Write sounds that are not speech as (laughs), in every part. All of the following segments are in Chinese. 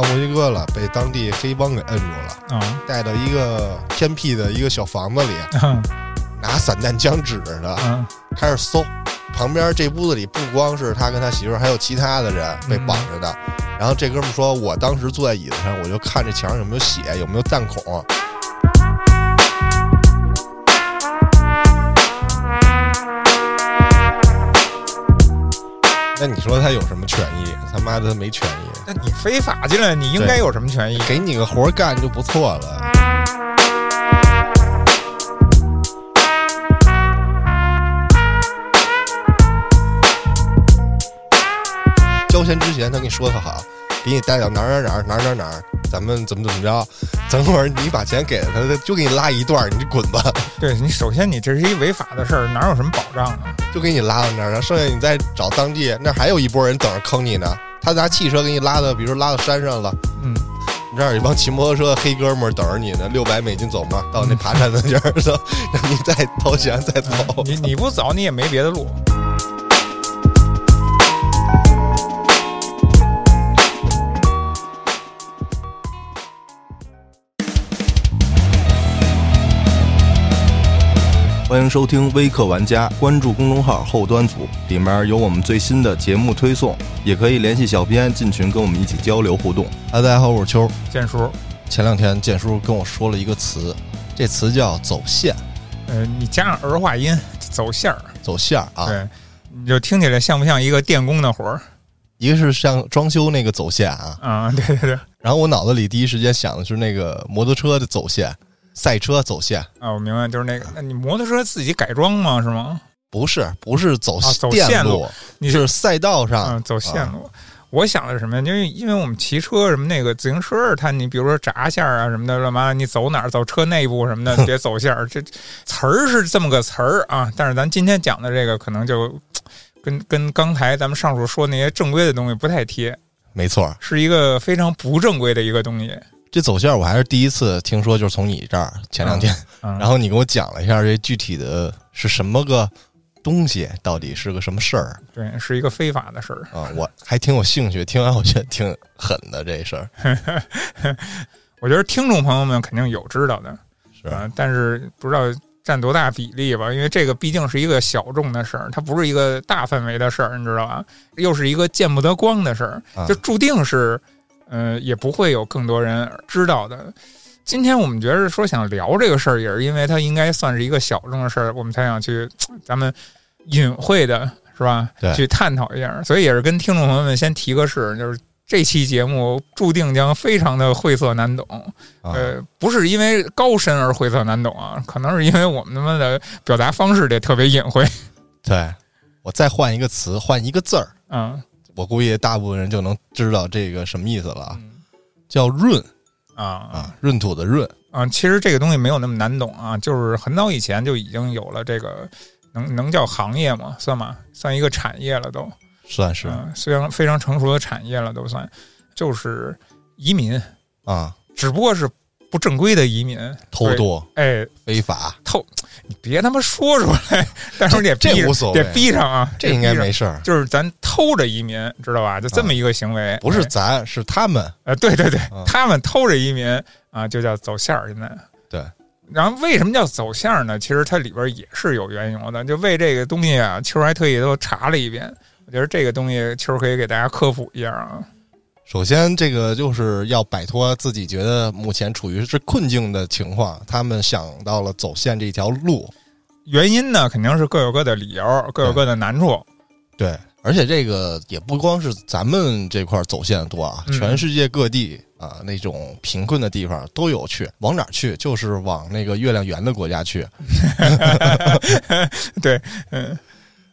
到墨西哥了，被当地黑帮给摁住了，啊带到一个偏僻的一个小房子里，嗯拿散弹枪指着他，嗯开始搜。旁边这屋子里不光是他跟他媳妇儿，还有其他的人被绑着的。然后这哥们说：“我当时坐在椅子上，我就看这墙上有没有血，有没有弹孔。”那你说他有什么权益？他妈的没权益，那你非法进来，你应该有什么权益？给你个活儿干就不错了。交钱之前，他跟你说他好，给你带到哪儿哪儿哪儿哪儿哪儿哪儿，咱们怎么怎么着。等会儿你把钱给了他，他就给你拉一段儿，你就滚吧，(laughs) 对你首先你这是一违法的事儿，哪有什么保障啊？就给你拉到那儿，然后剩下你再找当地，那还有一波人等着坑你呢。他拿汽车给你拉到，比如说拉到山上了，嗯，你这儿有一帮骑摩托车的黑哥们儿等着你呢，(laughs) 六百美金走吗，到那爬山的地儿，(laughs) 走，让你再掏钱再走。嗯你你不走，你也没别的路。欢迎收听微客玩家，关注公众号后端组，里面有我们最新的节目推送，也可以联系小编进群跟我们一起交流互动。大家好，我是秋。建叔，前两天建叔跟我说了一个词，这词叫走线，呃，你加上儿化音，走线儿，走线儿啊。对，你就听起来像不像一个电工的活儿一个是像装修那个走线啊，啊？对对对，然后我脑子里第一时间想的是那个摩托车的走线，赛车走线。啊，我明白，就是那个，那你摩托车自己改装吗？是吗？不是，不是走啊走电线路路，你是赛道上嗯，走线路。我想的是什么呀？因为因为我们骑车什么那个自行车儿，它你比如说闸线儿啊什么的，干嘛你走哪儿走车内部什么的，(laughs) 别走线儿。这词儿是这么个词儿啊，但是咱今天讲的这个可能就跟跟刚才咱们上述说那些正规的东西不太贴，没错。是一个非常不正规的一个东西。这走线我还是第一次听说，就是从你这儿前两天，嗯，然后你给我讲了一下这具体的是什么个东西，到底是个什么事儿对，是一个非法的事儿。啊？我还挺有兴趣，听完我觉得挺狠的这事儿，(laughs) 我觉得听众朋友们肯定有知道的，是啊，但是不知道占多大比例吧，因为这个毕竟是一个小众的事儿，它不是一个大范围的事儿，你知道吧？又是一个见不得光的事儿啊，就注定是，呃，也不会有更多人知道的。今天我们觉得说想聊这个事儿，也是因为它应该算是一个小众的事儿，我们才想去咱们隐晦的是吧对？去探讨一下，所以也是跟听众朋友们先提个示，就是这期节目注定将非常的晦涩难懂。啊，呃，不是因为高深而晦涩难懂啊，可能是因为我们他妈的表达方式得特别隐晦。(laughs) 对我再换一个词，换一个字儿，嗯我估计大部分人就能知道这个什么意思了叫闰啊啊，闰土的闰，啊！其实这个东西没有那么难懂啊，就是很早以前就已经有了这个，能能叫行业吗？算吗？算一个产业了都。算是嗯，虽然非常成熟的产业了都算，就是移民，啊，只不过是不正规的移民。偷渡哎，非法，偷，你别他妈说出来，但是你得这逼无所谓得逼上啊，这应该没事儿，就是咱偷着移民，知道吧？就这么一个行为，不是哎咱，是他们，呃，对对对，嗯他们偷着移民啊，就叫走线儿。现在对，然后为什么叫走线儿呢？其实它里边也是有缘由的。就为这个东西啊，秋儿还特意都查了一遍。我觉得这个东西秋儿可以给大家科普一下啊。首先，这个就是要摆脱自己觉得目前处于是困境的情况，他们想到了走线这条路。原因呢，肯定是各有各的理由，各有各的难处。对，而且这个也不光是咱们这块儿走线多啊，嗯全世界各地啊那种贫困的地方都有去。往哪儿去？就是往那个月亮圆的国家去。(laughs) 对，嗯，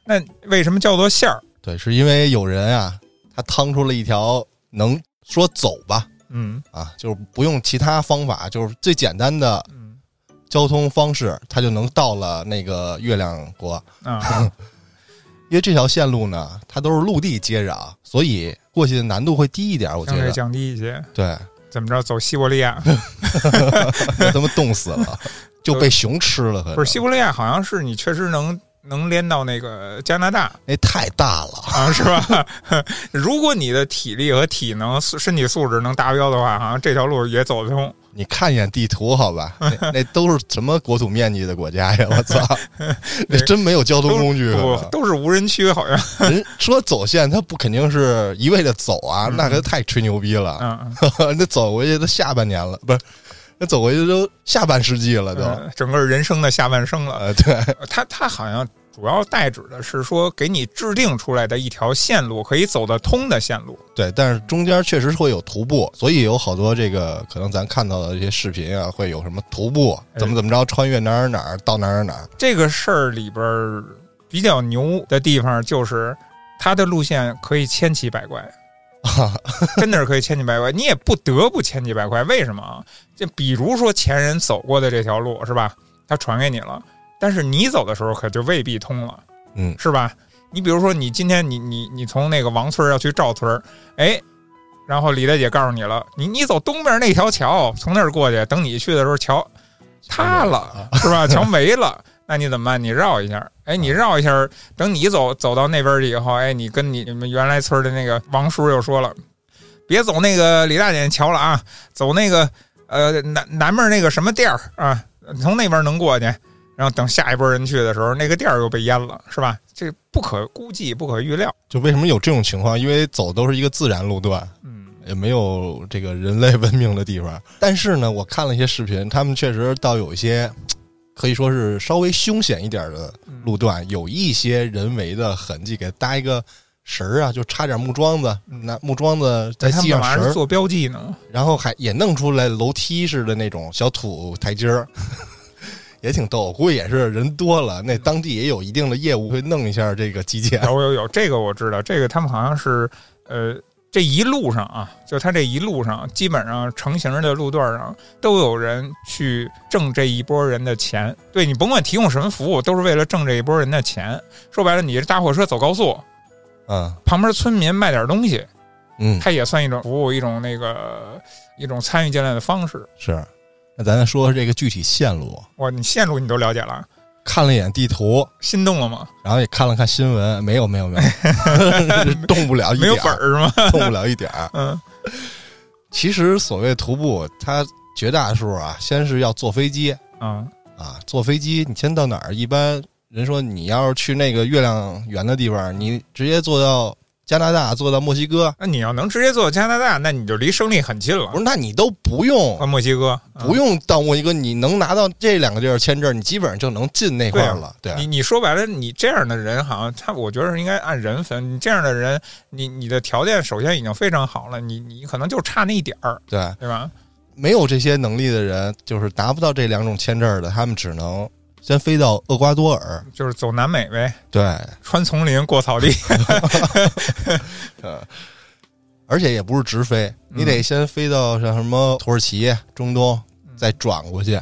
那为什么叫做线儿？对，是因为有人啊，他趟出了一条能说走吧嗯啊，就是不用其他方法，就是最简单的嗯交通方式，他就能到了那个月亮国。啊，(laughs) 因为这条线路呢，它都是陆地接壤，所以过去的难度会低一点。我觉得，降低一些。对，怎么着？走西伯利亚？被他妈冻死了，就被熊吃了。不是西伯利亚，好像是你确实能能连到那个加拿大那太大了，啊，是吧？(laughs) 如果你的体力和体能、身体素质能达标的话，好像这条路也走得通。你看一眼地图，好吧？那 (laughs) 那都是什么国土面积的国家呀？我操，(laughs) 那真没有交通工具。都是无人区，好像。人说走线，他不肯定是一味的走啊，那可太吹牛逼了。嗯，那走过去都下半年了，不是？那走过去都下半世纪了，都。嗯整个人生的下半生了。呃，对，他，他好像主要代指的是说，给你制定出来的一条线路，可以走得通的线路。对，但是中间确实会有徒步，所以有好多这个可能咱看到的这些视频啊，会有什么徒步怎么怎么着，穿越哪儿哪儿到哪儿哪儿。这个事儿里边儿比较牛的地方，就是它的路线可以千奇百怪。(laughs) 真的是可以千奇百怪，你也不得不千奇百怪。为什么啊？就比如说前人走过的这条路是吧？他传给你了，但是你走的时候可就未必通了，嗯，是吧？你比如说，你今天你你你从那个王村要去赵村，哎，然后李大姐告诉你了，你你走东边那条桥，从那儿过去，等你去的时候桥塌了，是吧？桥没了。那你怎么办？你绕一下，哎，你绕一下，等你走走到那边去以后，哎，你跟你你们原来村的那个王叔又说了，别走那个李大姐桥了啊，走那个呃南南面那个什么店儿啊，从那边能过去。然后等下一波人去的时候，那个店儿又被淹了，是吧？这不可估计，不可预料。就为什么有这种情况？因为走都是一个自然路段，嗯，也没有这个人类文明的地方。但是呢，我看了一些视频，他们确实倒有一些可以说是稍微凶险一点的路段，有一些人为的痕迹，给搭一个绳儿啊，就插点木桩子，拿木桩子再系上绳做标记呢？然后还也弄出来楼梯似的那种小土台阶儿。(laughs) 也挺逗，我估计也是人多了，那当地也有一定的业务，会弄一下这个基建。有有有，这个我知道，这个他们好像是呃，这一路上啊，就他这一路上，基本上成型的路段上都有人去挣这一波人的钱。对你甭管提供什么服务，都是为了挣这一波人的钱。说白了，你这大货车走高速，嗯旁边村民卖点东西，嗯，它也算一种服务，一种那个一种参与进来的方式。是。那咱再说说这个具体线路，哇，你线路你都了解了，看了一眼地图，心动了吗？然后也看了看新闻，没有没有没有，(laughs) 动不了一没有本儿是吗？动不了一点儿。(laughs) 嗯其实所谓徒步，它绝大数啊，先是要坐飞机啊啊，坐飞机你先到哪儿？一般人说你要是去那个月亮圆的地方，你直接坐到加拿大，坐到墨西哥，那你要能直接坐加拿大，那你就离胜利很近了不。是？那你都不用啊，墨西哥不用到墨西哥，你能拿到这两个地儿签证，你基本上就能进那块儿了。对，你你说白了，你这样的人好像他，我觉得是应该按人分。你这样的人，你你的条件首先已经非常好了，你你可能就差那一点儿，对，对吧？没有这些能力的人，就是达不到这两种签证的，他们只能先飞到厄瓜多尔。就是走南美呗，对，穿丛林过草地。(laughs) (laughs) 呃，而且也不是直飞，你得先飞到像什么土耳其、中东，再转过去。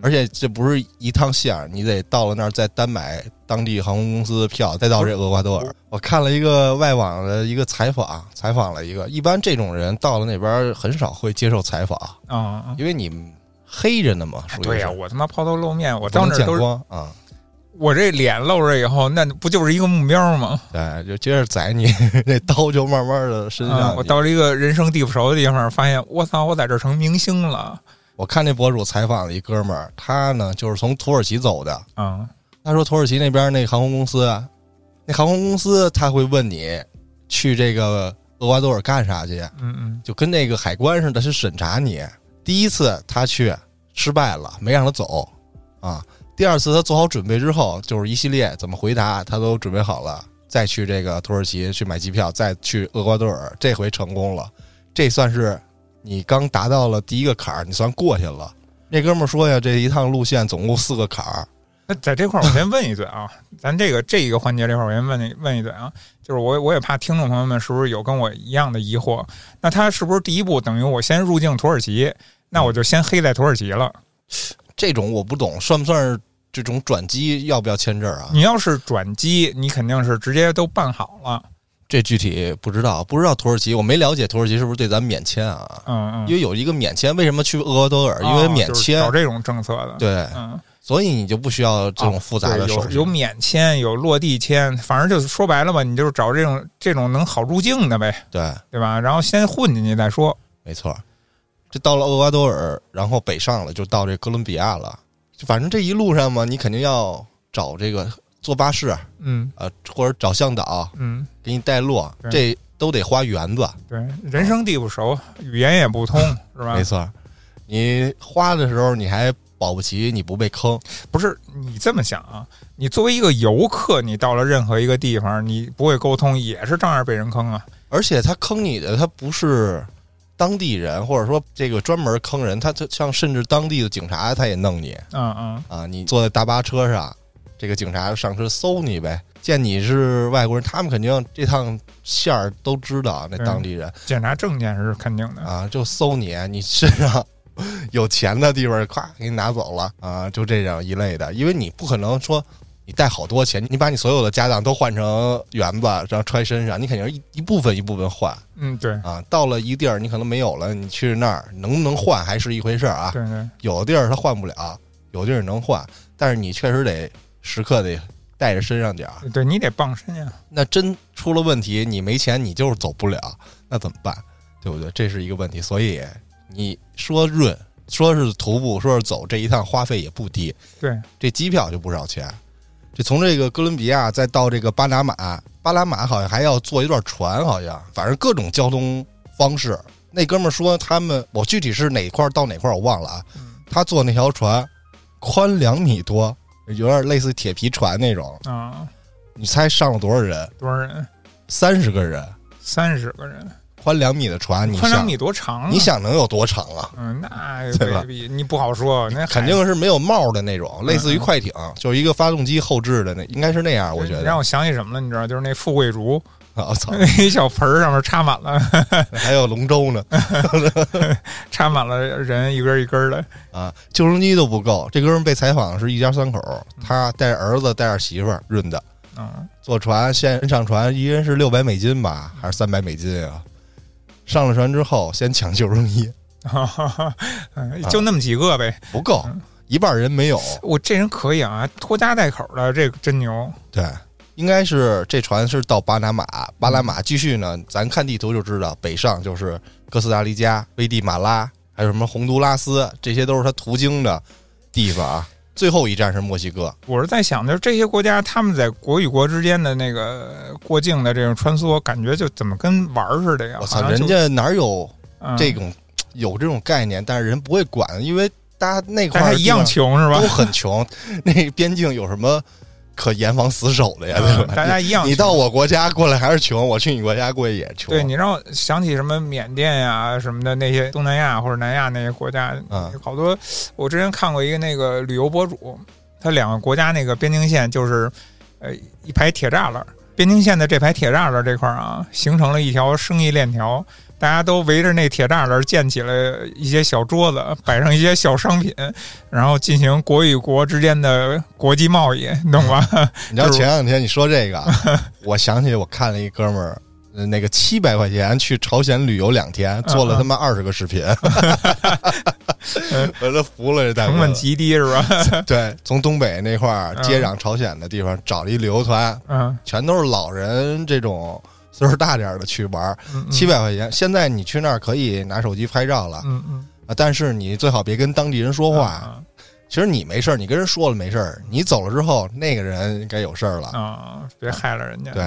而且这不是一趟线儿，你得到了那儿再单买当地航空公司的票，再到这厄瓜多尔。我看了一个外网的一个采访，采访了一个，一般这种人到了那边很少会接受采访，啊、因为你黑着呢嘛。对呀、是我他妈抛头露面，我不能见到那都是光啊。我这脸露着以后，那不就是一个目标吗？对，就接着宰你，(laughs) 那刀就慢慢的伸向啊。我到了一个人生地不熟的地方，发现我操，我在这成明星了我看那博主采访了一哥们儿，他呢就是从土耳其走的。啊！他说土耳其那边那航空公司啊，那航空公司他会问你去这个厄瓜多尔干啥去，嗯嗯就跟那个海关似的，是审查你。第一次他去失败了，没让他走啊。第二次他做好准备之后，就是一系列怎么回答他都准备好了，再去这个土耳其去买机票，再去厄瓜多尔，这回成功了。这算是你刚达到了第一个坎儿，你算过去了。那哥们儿说呀，这一趟路线总共四个坎儿，那在这块儿，我先问一嘴啊，咱这个这一个环节这块儿，我先问你问一嘴啊，就是我我也怕听众朋友们是不是有跟我一样的疑惑？那他是不是第一步等于我先入境土耳其，那我就先黑在土耳其了？这种我不懂，算不算是这种转机？要不要签证啊？你要是转机，你肯定是直接都办好了，这具体不知道，不知道土耳其，我没了解土耳其是不是对咱免签啊？嗯嗯，因为有一个免签，为什么去厄瓜多尔？因为免哦就是签，找这种政策的，对，嗯，所以你就不需要这种复杂的手续。对有有免签，有落地签，反正就是说白了吧，你就是找这种这种能好入境的呗，对，对吧？然后先混进去再说。没错。这到了厄瓜多尔，然后北上了，就到这哥伦比亚了。就反正这一路上嘛，你肯定要找这个坐巴士，嗯呃，或者找向导嗯，给你带路，这都得花园子。对，人生地不熟，语言也不通，(laughs) 是吧没？错，你花的时候你还保不齐你不被坑。不是你这么想啊？你作为一个游客，你到了任何一个地方，你不会沟通，也是照样被人坑啊。而且他坑你的，他不是当地人，或者说这个专门坑人，他就像甚至当地的警察他也弄你嗯嗯，啊！你坐在大巴车上，这个警察上车搜你呗，见你是外国人，他们肯定这趟线儿都知道，那当地人检查证件是肯定的。啊，就搜你，你身上 (laughs) 有钱的地方，咵给你拿走了啊，就这样一类的，因为你不可能说。你带好多钱，你把你所有的家当都换成元子，然后揣身上，你肯定是一一部分一部分换。嗯，对啊，到了一地儿你可能没有了，你去那儿能不能换还是一回事儿啊。对对，有的地儿它换不了，有地儿能换，但是你确实得时刻得带着身上点儿。对你得傍身呀。那真出了问题，你没钱，你就是走不了，那怎么办？对不对？这是一个问题。所以你说润，说是徒步，说是走，这一趟花费也不低，对，这机票就不少钱。这从这个哥伦比亚再到这个巴拿马，巴拿马好像还要坐一段船，好像反正各种交通方式。那哥们儿说他们，我具体是哪块儿到哪块儿我忘了啊。嗯他坐那条船宽两米多，有点类似铁皮船那种。啊，你猜上了多少人？多少人？三十个人，三十个人，宽两米的船，你想宽两米多长啊？你想能有多长啊？嗯，那 (laughs) 对吧未必，你不好说，那肯定是没有帽的那种，类似于嗯快艇，就是一个发动机后置的那，应该是那样，我觉得。让我想起什么了？你知道，就是那富贵竹，我操，(laughs) 一小盆儿上面插满了，(laughs) 还有龙舟呢插满了人，一根一根的。啊！救生机都不够。这哥们被采访是一家三口，他带着儿子带着媳妇儿润的，嗯，坐船先上船，一人是六百美金吧，还是三百美金啊？上了船之后，先抢救生衣，(laughs) 嗯就那么几个呗。不够，一半人没有。我这人可以啊，拖家带口的，这个真牛。对，应该是这船是到巴拿马，巴拿马继续呢，咱看地图就知道，北上就是哥斯达黎加、危地马拉，还有什么洪都拉斯，这些都是他途经的地方啊。最后一站是墨西哥，我是在想，就是这些国家他们在国与国之间的那个过境的这种穿梭，感觉就怎么跟玩儿似的呀？我操，人家哪有嗯这种、有这种概念？但是人不会管，因为大家那块儿一样穷是吧都？很穷，那边境有什么可严防死守的呀？对吧？嗯大家一样。你到我国家过来还是穷，我去你国家过去也穷。对你让我想起什么缅甸呀什么的那些东南亚或者南亚那些国家，嗯好多我之前看过一个那个旅游博主，他两个国家那个边境线就是呃一排铁栅栏，边境线的这排铁栅栏这块儿啊，形成了一条生意链条。大家都围着那铁栅栏建起了一些小桌子，摆上一些小商品，然后进行国与国之间的国际贸易，你懂吧？你知道前两天你说这个啊，(laughs) 我想起我看了一哥们儿，呃那个七百块钱去朝鲜旅游两天，做了他妈二十个视频，(laughs) 我都服了这大哥。成本极低是吧？(laughs) 对，从东北那块儿嗯接壤朝鲜的地方找了一旅游团，嗯，全都是老人这种岁数大点儿的去玩儿，嗯七百块钱。现在你去那儿可以拿手机拍照了嗯嗯，啊，但是你最好别跟当地人说话。啊其实你没事儿，你跟人说了没事儿，你走了之后，那个人该有事儿了。啊，别害了人家。对，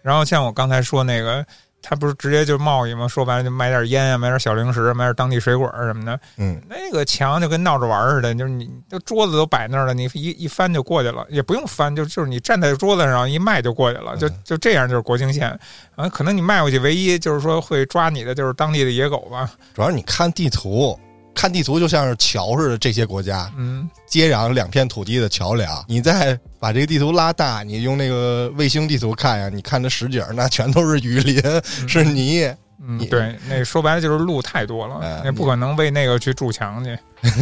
然后像我刚才说那个，他不是直接就贸易吗？说白了就买点烟啊，买点小零食，买点当地水果什么的。嗯，那个墙就跟闹着玩儿似的，就是你就桌子都摆那儿了，你一一翻就过去了，也不用翻，就就是你站在桌子上一迈就过去了，就嗯就这样就是国境线啊。可能你迈过去，唯一就是说会抓你的就是当地的野狗吧。主要是你看地图，看地图就像是桥似的，这些国家嗯，接壤两片土地的桥梁。你再把这个地图拉大，你用那个卫星地图看呀，你看那实景，那全都是雨林，是泥。嗯对，那说白了就是路太多了哎，那不可能为那个去筑墙去。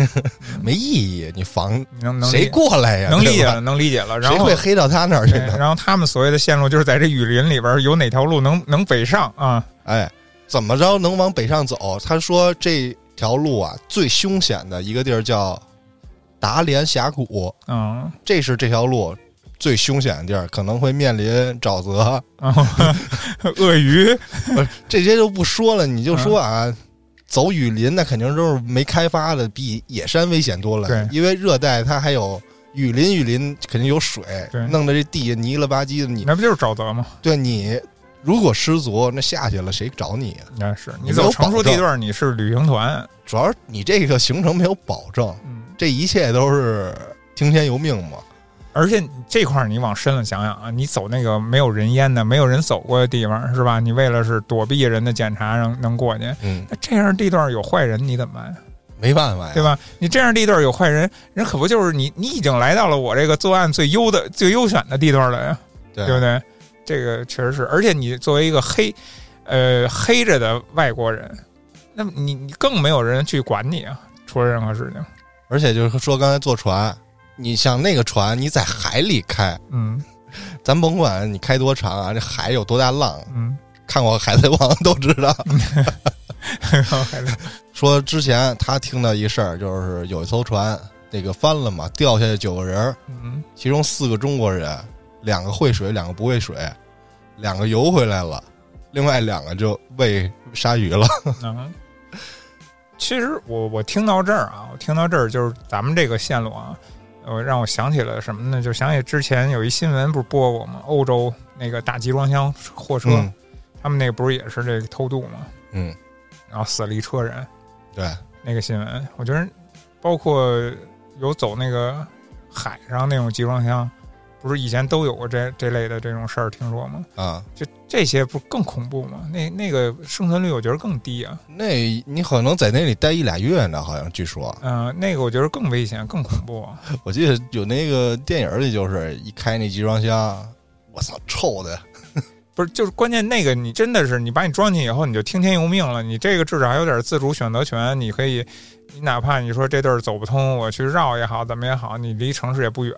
(laughs) 没意义。你防能能谁过来呀？能理解了，能理解了。然谁后会黑到他那儿去，呢？然后他们所谓的线路就是在这雨林里边有哪条路能能北上啊？哎，怎么着能往北上走？他说这条路啊，最凶险的一个地儿叫达连峡谷，嗯，这是这条路最凶险的地儿，可能会面临沼泽。(laughs) 鳄鱼，(laughs) 不是这些就不说了，你就说啊，走雨林那肯定都是没开发的，比野山危险多了。对因为热带它还有雨林，雨林肯定有水对，弄得这地泥了吧唧的。你那不就是沼泽吗？对你如果失足，那下去了谁找你啊？那是你走成熟地段，你是旅行团，主要是你这个行程没有保证，嗯，这一切都是听天由命嘛。而且这块儿你往深了想想啊，你走那个没有人烟的、没有人走过的地方，是吧？你为了是躲避人的检查，能能过去，嗯，那这样地段有坏人，你怎么办？没办法呀，对？吧？你这样地段有坏人，人可不就是你？你已经来到了我这个作案最优的、最优选的地段了呀，对对不对？这个确实是，而且你作为一个黑，呃，黑着的外国人，那么你你更没有人去管你啊，出了任何事情，而且就是说，刚才坐船，你像那个船，你在海里开，嗯。咱甭管你开多长啊，这海有多大浪，嗯，看过《海贼王》都知道。(laughs) 说之前他听到一事儿，就是有一艘船那个翻了嘛，掉下去九个人，嗯。其中四个中国人，两个会水，两个不会水，两个游回来了，另外两个就喂鲨鱼了。(laughs) 嗯。其实我我听到这儿啊，我听到这儿就是咱们这个线路啊，呃，让我想起了什么呢？就想起之前有一新闻不是播过吗？欧洲那个大集装箱货车，嗯他们那个不是也是这个偷渡吗？嗯，然后死了一车人，对，那个新闻，我觉得包括有走那个海上那种集装箱，不是以前都有过这这类的这种事儿，听说吗？啊，就这些不更恐怖吗？那那个生存率我觉得更低啊，那你可能在那里待一俩月呢，好像据说，嗯、那个我觉得更危险、更恐怖啊。(laughs) 我记得有那个电影里就是一开那集装箱，我操，臭的，(laughs) 不是，就是关键那个你真的是你把你装进以后，你就听天由命了。你这个至少还有点自主选择权，你可以，你哪怕你说这地儿走不通，我去绕也好，怎么也好，你离城市也不远，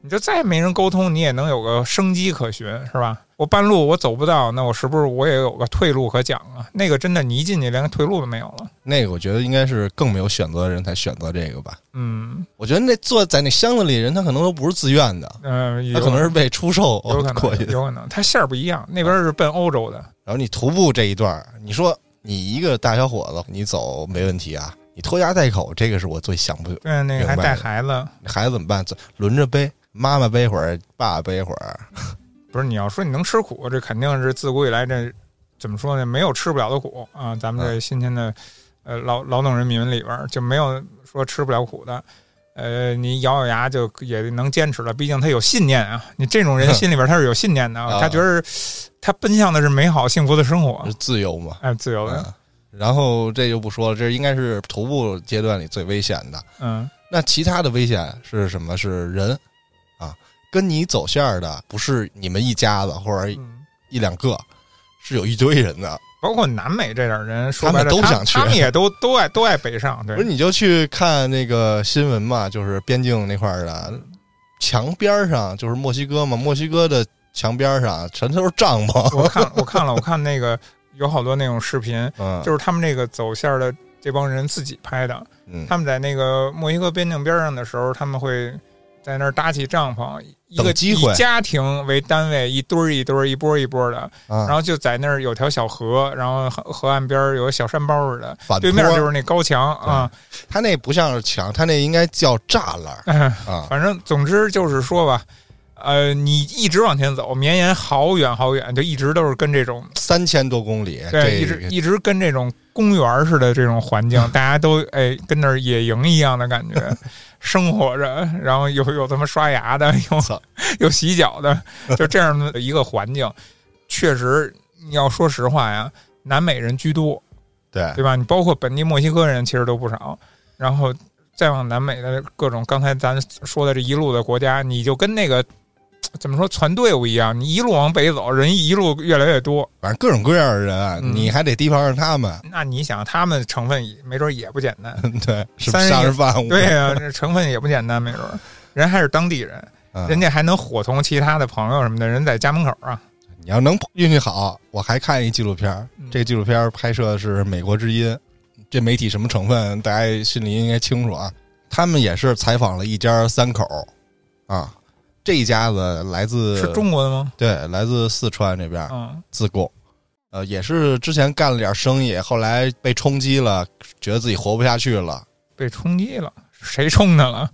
你就再没人沟通，你也能有个生机可循，是吧？我半路我走不到，那我是不是我也有个退路可讲啊？那个真的你一进去连个退路都没有了。那个我觉得应该是更没有选择的人才选择这个吧。嗯我觉得那坐在那箱子里人，他可能都不是自愿的，嗯、呃，他可能是被出售有可过去能，有可能，他线儿不一样，那边是奔欧洲的，然后你徒步这一段儿，你说你一个大小伙子，你走没问题啊？你拖家带口，这个是我最想不，对，那个还带孩子。孩子怎么办？轮着背，妈妈背会儿，爸爸背会儿。(laughs) 不是你要说你能吃苦，这肯定是自古以来这怎么说呢？没有吃不了的苦啊！咱们这新鲜的呃劳劳动人民里边儿就没有说吃不了苦的。呃，你咬咬牙就也能坚持了，毕竟他有信念啊。你这种人 (laughs) 心里边他是有信念的，啊他觉得他奔向的是美好幸福的生活是，自由嘛？哎，自由的，嗯。然后这就不说了，这应该是徒步阶段里最危险的。嗯那其他的危险是什么？是人啊，跟你走线儿的不是你们一家子或者嗯。一两个，是有一堆人的。包括南美这点人，说白了，他他们都想去他们也都都爱都爱北上，对不是，你就去看那个新闻嘛，就是边境那块儿的墙边儿上，就是墨西哥嘛，墨西哥的墙边儿上全都是帐篷。我看我看了，我看那个有好多那种视频，嗯，就是他们这个走线的这帮人自己拍的。嗯，他们在那个墨西哥边境边上的时候，他们会在那儿搭起帐篷，一个等机会。以家庭为单位，一堆儿一堆儿、一波儿一波儿的，啊然后就在那儿有条小河，然后河河岸边儿有个小山包似的，对面就是那高墙啊。他那不像是墙，他那应该叫栅栏。反正总之就是说吧，呃，你一直往前走，绵延好远好远，就一直都是跟这种三千多公里，对，一直一直跟这种公园似的这种环境，(laughs) 大家都哎跟那儿野营一样的感觉，(laughs) 生活着，然后有有他妈刷牙的，有有 (laughs) 洗脚的，就这样的一个环境，确实你要说实话呀，南美人居多，对对吧？你包括本地墨西哥人其实都不少，然后再往南美的各种刚才咱说的这一路的国家，你就跟那个。怎么说船队伍一样？你一路往北走，人一路越来越多。反正各种各样的人，你还得提防着他们。那你想，他们成分也没准也不简单。(laughs) 对，是三人杀人犯。对呀、这成分也不简单，没准儿人还是当地人，嗯 (laughs) 人家还能伙同其他的朋友什么的，人在家门口啊。你要能运气好，我还看一纪录片儿嗯，这纪录片儿拍摄的是美国之音，这媒体什么成分，大家心里应该清楚啊。他们也是采访了一家三口啊，这一家子来自是中国的吗？对，来自四川这边嗯。自贡，呃，也是之前干了点生意，后来被冲击了，觉得自己活不下去了，被冲击了，谁冲的了？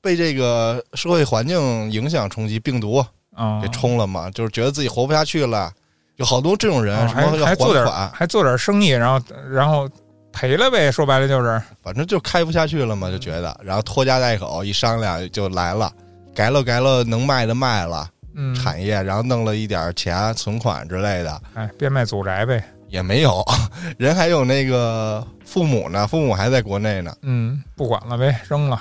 被这个社会环境影响冲击，病毒啊，给冲了嘛，就是觉得自己活不下去了。有好多这种人，什么要还做点还做点生意，然后然后赔了呗，说白了就是。反正就开不下去了嘛，就觉得，然后拖家带口一商量就来了，改了改了，能卖的卖了，嗯，产业，然后弄了一点钱存款之类的，哎，变卖祖宅呗，也没有，(laughs) 人还有那个父母呢，父母还在国内呢，嗯，不管了呗，扔了，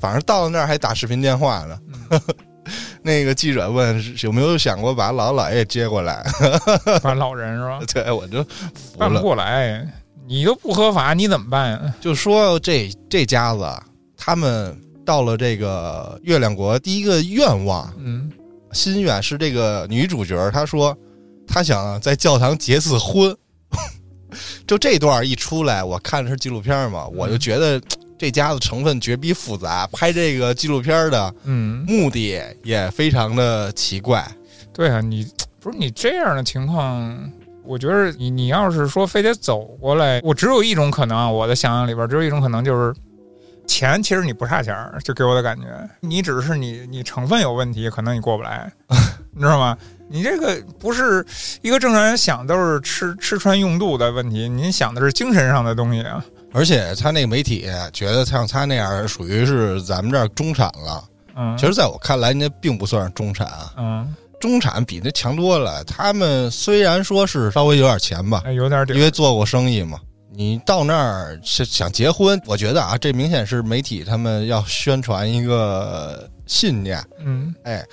反正到了那儿还打视频电话呢。嗯 (laughs) 那个记者问有没有想过把姥姥姥爷接过来？(laughs) 把老人是吧？对我就服办不了，过来，你都不合法，你怎么办呀？就说这这家子他们到了这个月亮国，第一个愿望嗯心愿是这个女主角，她说她想在教堂结次婚。(laughs) 就这段一出来，我看的是纪录片嘛，我就觉得这家子成分绝逼复杂，拍这个纪录片的嗯，目的也非常的奇怪。对啊，你不是你这样的情况，我觉得你你要是说非得走过来，我只有一种可能啊，我的想象里边只有一种可能就是。钱其实你不差钱儿，就给我的感觉，你只是你你成分有问题，可能你过不来，(laughs) 你知道吗？你这个不是一个正常人想都是吃吃穿用度的问题，您想的是精神上的东西啊。而且他那个媒体觉得像他那样属于是咱们这儿中产了，嗯，其实在我看来，那并不算是中产啊，嗯，中产比那强多了。他们虽然说是稍微有点钱吧，哎有点底因为做过生意嘛。你到那儿是想结婚，我觉得啊，这明显是媒体他们要宣传一个信念。嗯哎，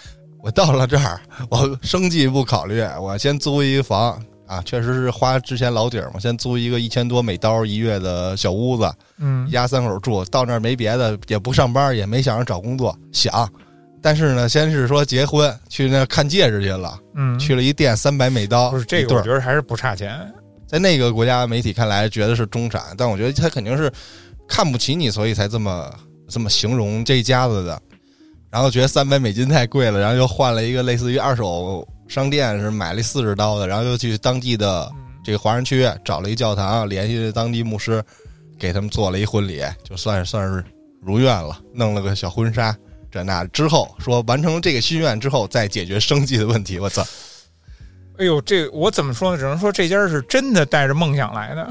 我到了这儿，我生计不考虑，我先租一房啊，确实是花之前老底儿嘛，先租一个一千多美刀一月的小屋子，嗯一家三口住。到那儿没别的，也不上班，也没想着找工作，想。但是呢，先是说结婚，去那看戒指去了，嗯，去了一店三百美刀，不是这个，我觉得还是不差钱。在那个国家媒体看来，觉得是中产，但我觉得他肯定是看不起你，所以才这么这么形容这一家子的。然后觉得三百美金太贵了，然后又换了一个类似于二手商店，是买了四十刀的，然后又去当地的这个华人区找了一教堂，联系当地牧师，给他们做了一婚礼，就算是算是如愿了，弄了个小婚纱。这那之后说完成这个心愿之后，再解决生计的问题。我操！哎呦，这我怎么说呢？只能说这家是真的带着梦想来的。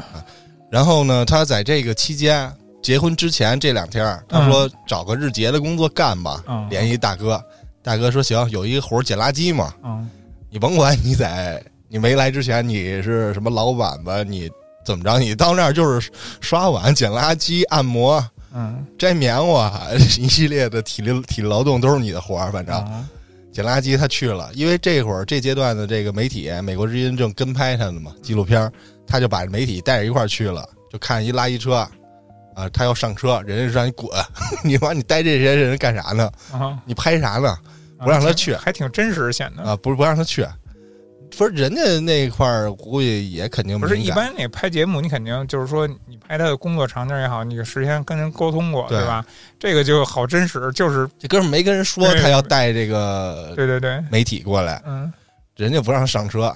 然后呢，他在这个期间结婚之前这两天，他说找个日结的工作干吧，嗯联系大哥。大哥说行，有一个活儿捡垃圾嘛，嗯 (laughs) 你甭管你在你没来之前你是什么老板吧，你怎么着，你到那儿就是刷碗、捡垃圾、按摩、嗯，摘棉花，(laughs) 一系列的体力体力劳动都是你的活儿。反正嗯捡垃圾他去了，因为这会儿这阶段的这个媒体，美国之音正跟拍他呢嘛，纪录片儿，他就把媒体带着一块儿去了，就看一垃圾车，啊，他要上车，人家让你滚，(laughs) 你妈你带这些人干啥呢？啊，你拍啥呢？不让他去还挺真实显得。啊，不是不让他去，不是人家那块儿估计也肯定不是一般你拍节目，你肯定就是说你拍他的工作场景也好，你事先跟人沟通过，对对吧？这个就好真实，就是这哥们儿没跟人说他要带这个对对对，媒体过来，嗯，人家不让他上车，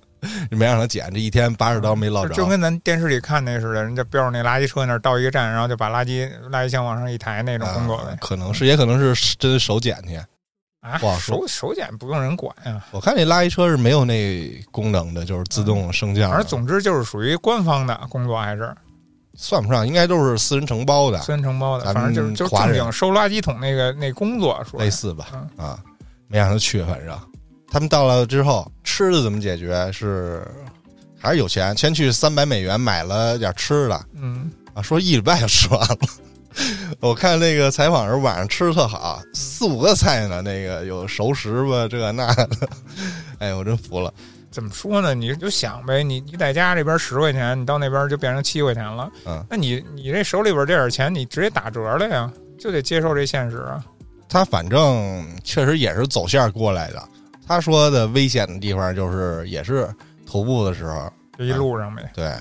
(laughs) 没让他捡，这一天八十刀没捞着。就就跟咱电视里看那似的，人家标着那垃圾车那儿到一个站，然后就把垃圾垃圾箱往上一抬那种工作啊。可能是，也可能是真手捡去。啊手手捡不用人管呀。我看那垃圾车是没有那功能的，就是自动升降的。反正总之就是属于官方的工作，还是算不上，应该都是私人承包的，私人承包的。反正就是就是正经收垃圾桶那个那工作，说类似吧嗯？啊，没让他去，反正他们到了之后，吃的怎么解决？是还是有钱，先去三百美元买了点吃的嗯，啊，说一礼拜就吃完了。(laughs) 我看那个采访时候，晚上吃的特好，四五个菜呢，那个有熟食吧，这那的，(laughs) 哎，我真服了。怎么说呢？你就想呗，你你在家这边十块钱，你到那边就变成七块钱了。嗯，那你你这手里边这点钱，你直接打折了呀，就得接受这现实啊。他反正确实也是走线过来的。他说的危险的地方就是也是徒步的时候，这一路上呗，对，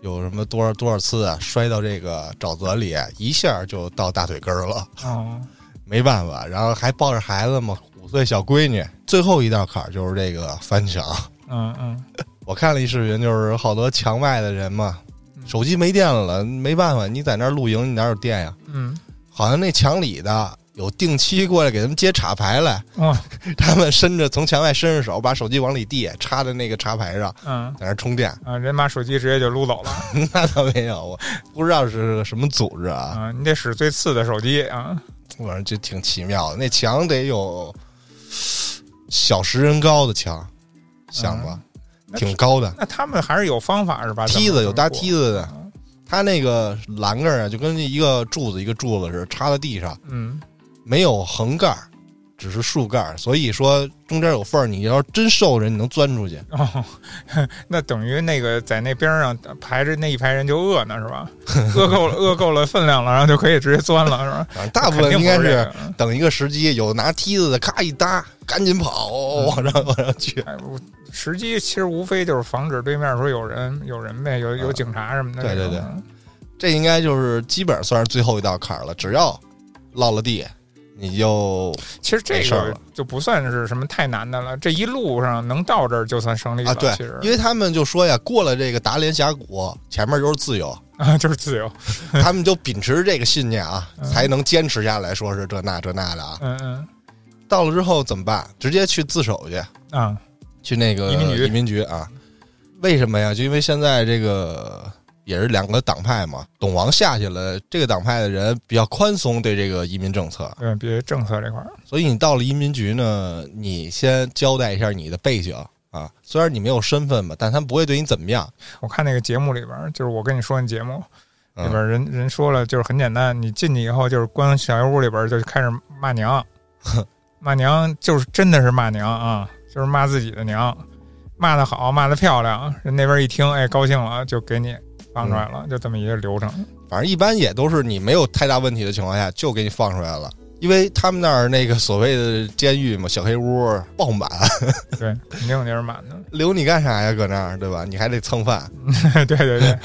有什么多少多少次啊，摔到这个沼泽里，一下就到大腿根儿了，哦，没办法，然后还抱着孩子嘛，五岁小闺女，最后一道坎儿就是这个翻墙。嗯嗯。我看了一视频，就是好多墙外的人嘛，手机没电了，没办法，你在那儿露营，你哪有电呀？嗯，好像那墙里的有定期过来给他们接插排来，哦，(laughs) 他们伸着从墙外伸着手，把手机往里递，插在那个插排上，嗯在那充电。啊，人把手机直接就撸走了 (laughs) 那倒没有，我不知道是什么组织啊，啊！你得使最次的手机啊！反正就挺奇妙的。那墙得有小十人高的墙，想吧，那挺高的。那他们还是有方法是吧？梯子有搭梯子，的，他那个栏杆啊，就跟一个柱子一个柱子似的，插在地上，嗯没有横盖儿，只是竖盖儿。所以说中间有缝儿，你要真瘦人，你能钻出去。哦，(laughs) 那等于那个在那边上排着那一排人就饿呢是吧？(laughs) 饿够了，饿够了分量了，然后就可以直接钻了是吧？大部分应该是等一个时机，有拿梯子的，咔一搭，赶紧跑，往上往上去。哎，时机其实无非就是防止对面说有人有人呗，有有警察什么的对对对。这应该就是基本上算是最后一道坎儿了。只要落了地，你就其实这事儿就不算是什么太难的了，这一路上能到这儿就算胜利了。啊，对其实，因为他们就说呀，过了这个达连峡谷，前面就是自由。(laughs) 啊，就是自由。(laughs) 他们就秉持这个信念啊，(laughs) 嗯才能坚持下来，说是这那这那的啊。嗯嗯到了之后怎么办？直接去自首去，啊，去那个移民局移民局啊。为什么呀？就因为现在这个也是两个党派嘛，董王下去了，这个党派的人比较宽松对这个移民政策，对，别政策这块儿。所以你到了移民局呢，你先交代一下你的背景啊。虽然你没有身份吧，但他们不会对你怎么样。我看那个节目里边儿，就是我跟你说那节目里边人人说了，就是很简单，你进去以后就是关小黑屋里边儿就开始骂娘，(laughs) 骂娘就是真的是骂娘啊，就是骂自己的娘，骂的好，骂的漂亮，人那边一听，哎，高兴了，就给你放出来了，就这么一个流程。反正一般也都是你没有太大问题的情况下就给你放出来了。因为他们那儿那个所谓的监狱嘛，小黑屋爆满，(laughs) 对，肯定得是满的。留你干啥呀？搁那儿对吧？你还得蹭饭，(laughs) 对对对，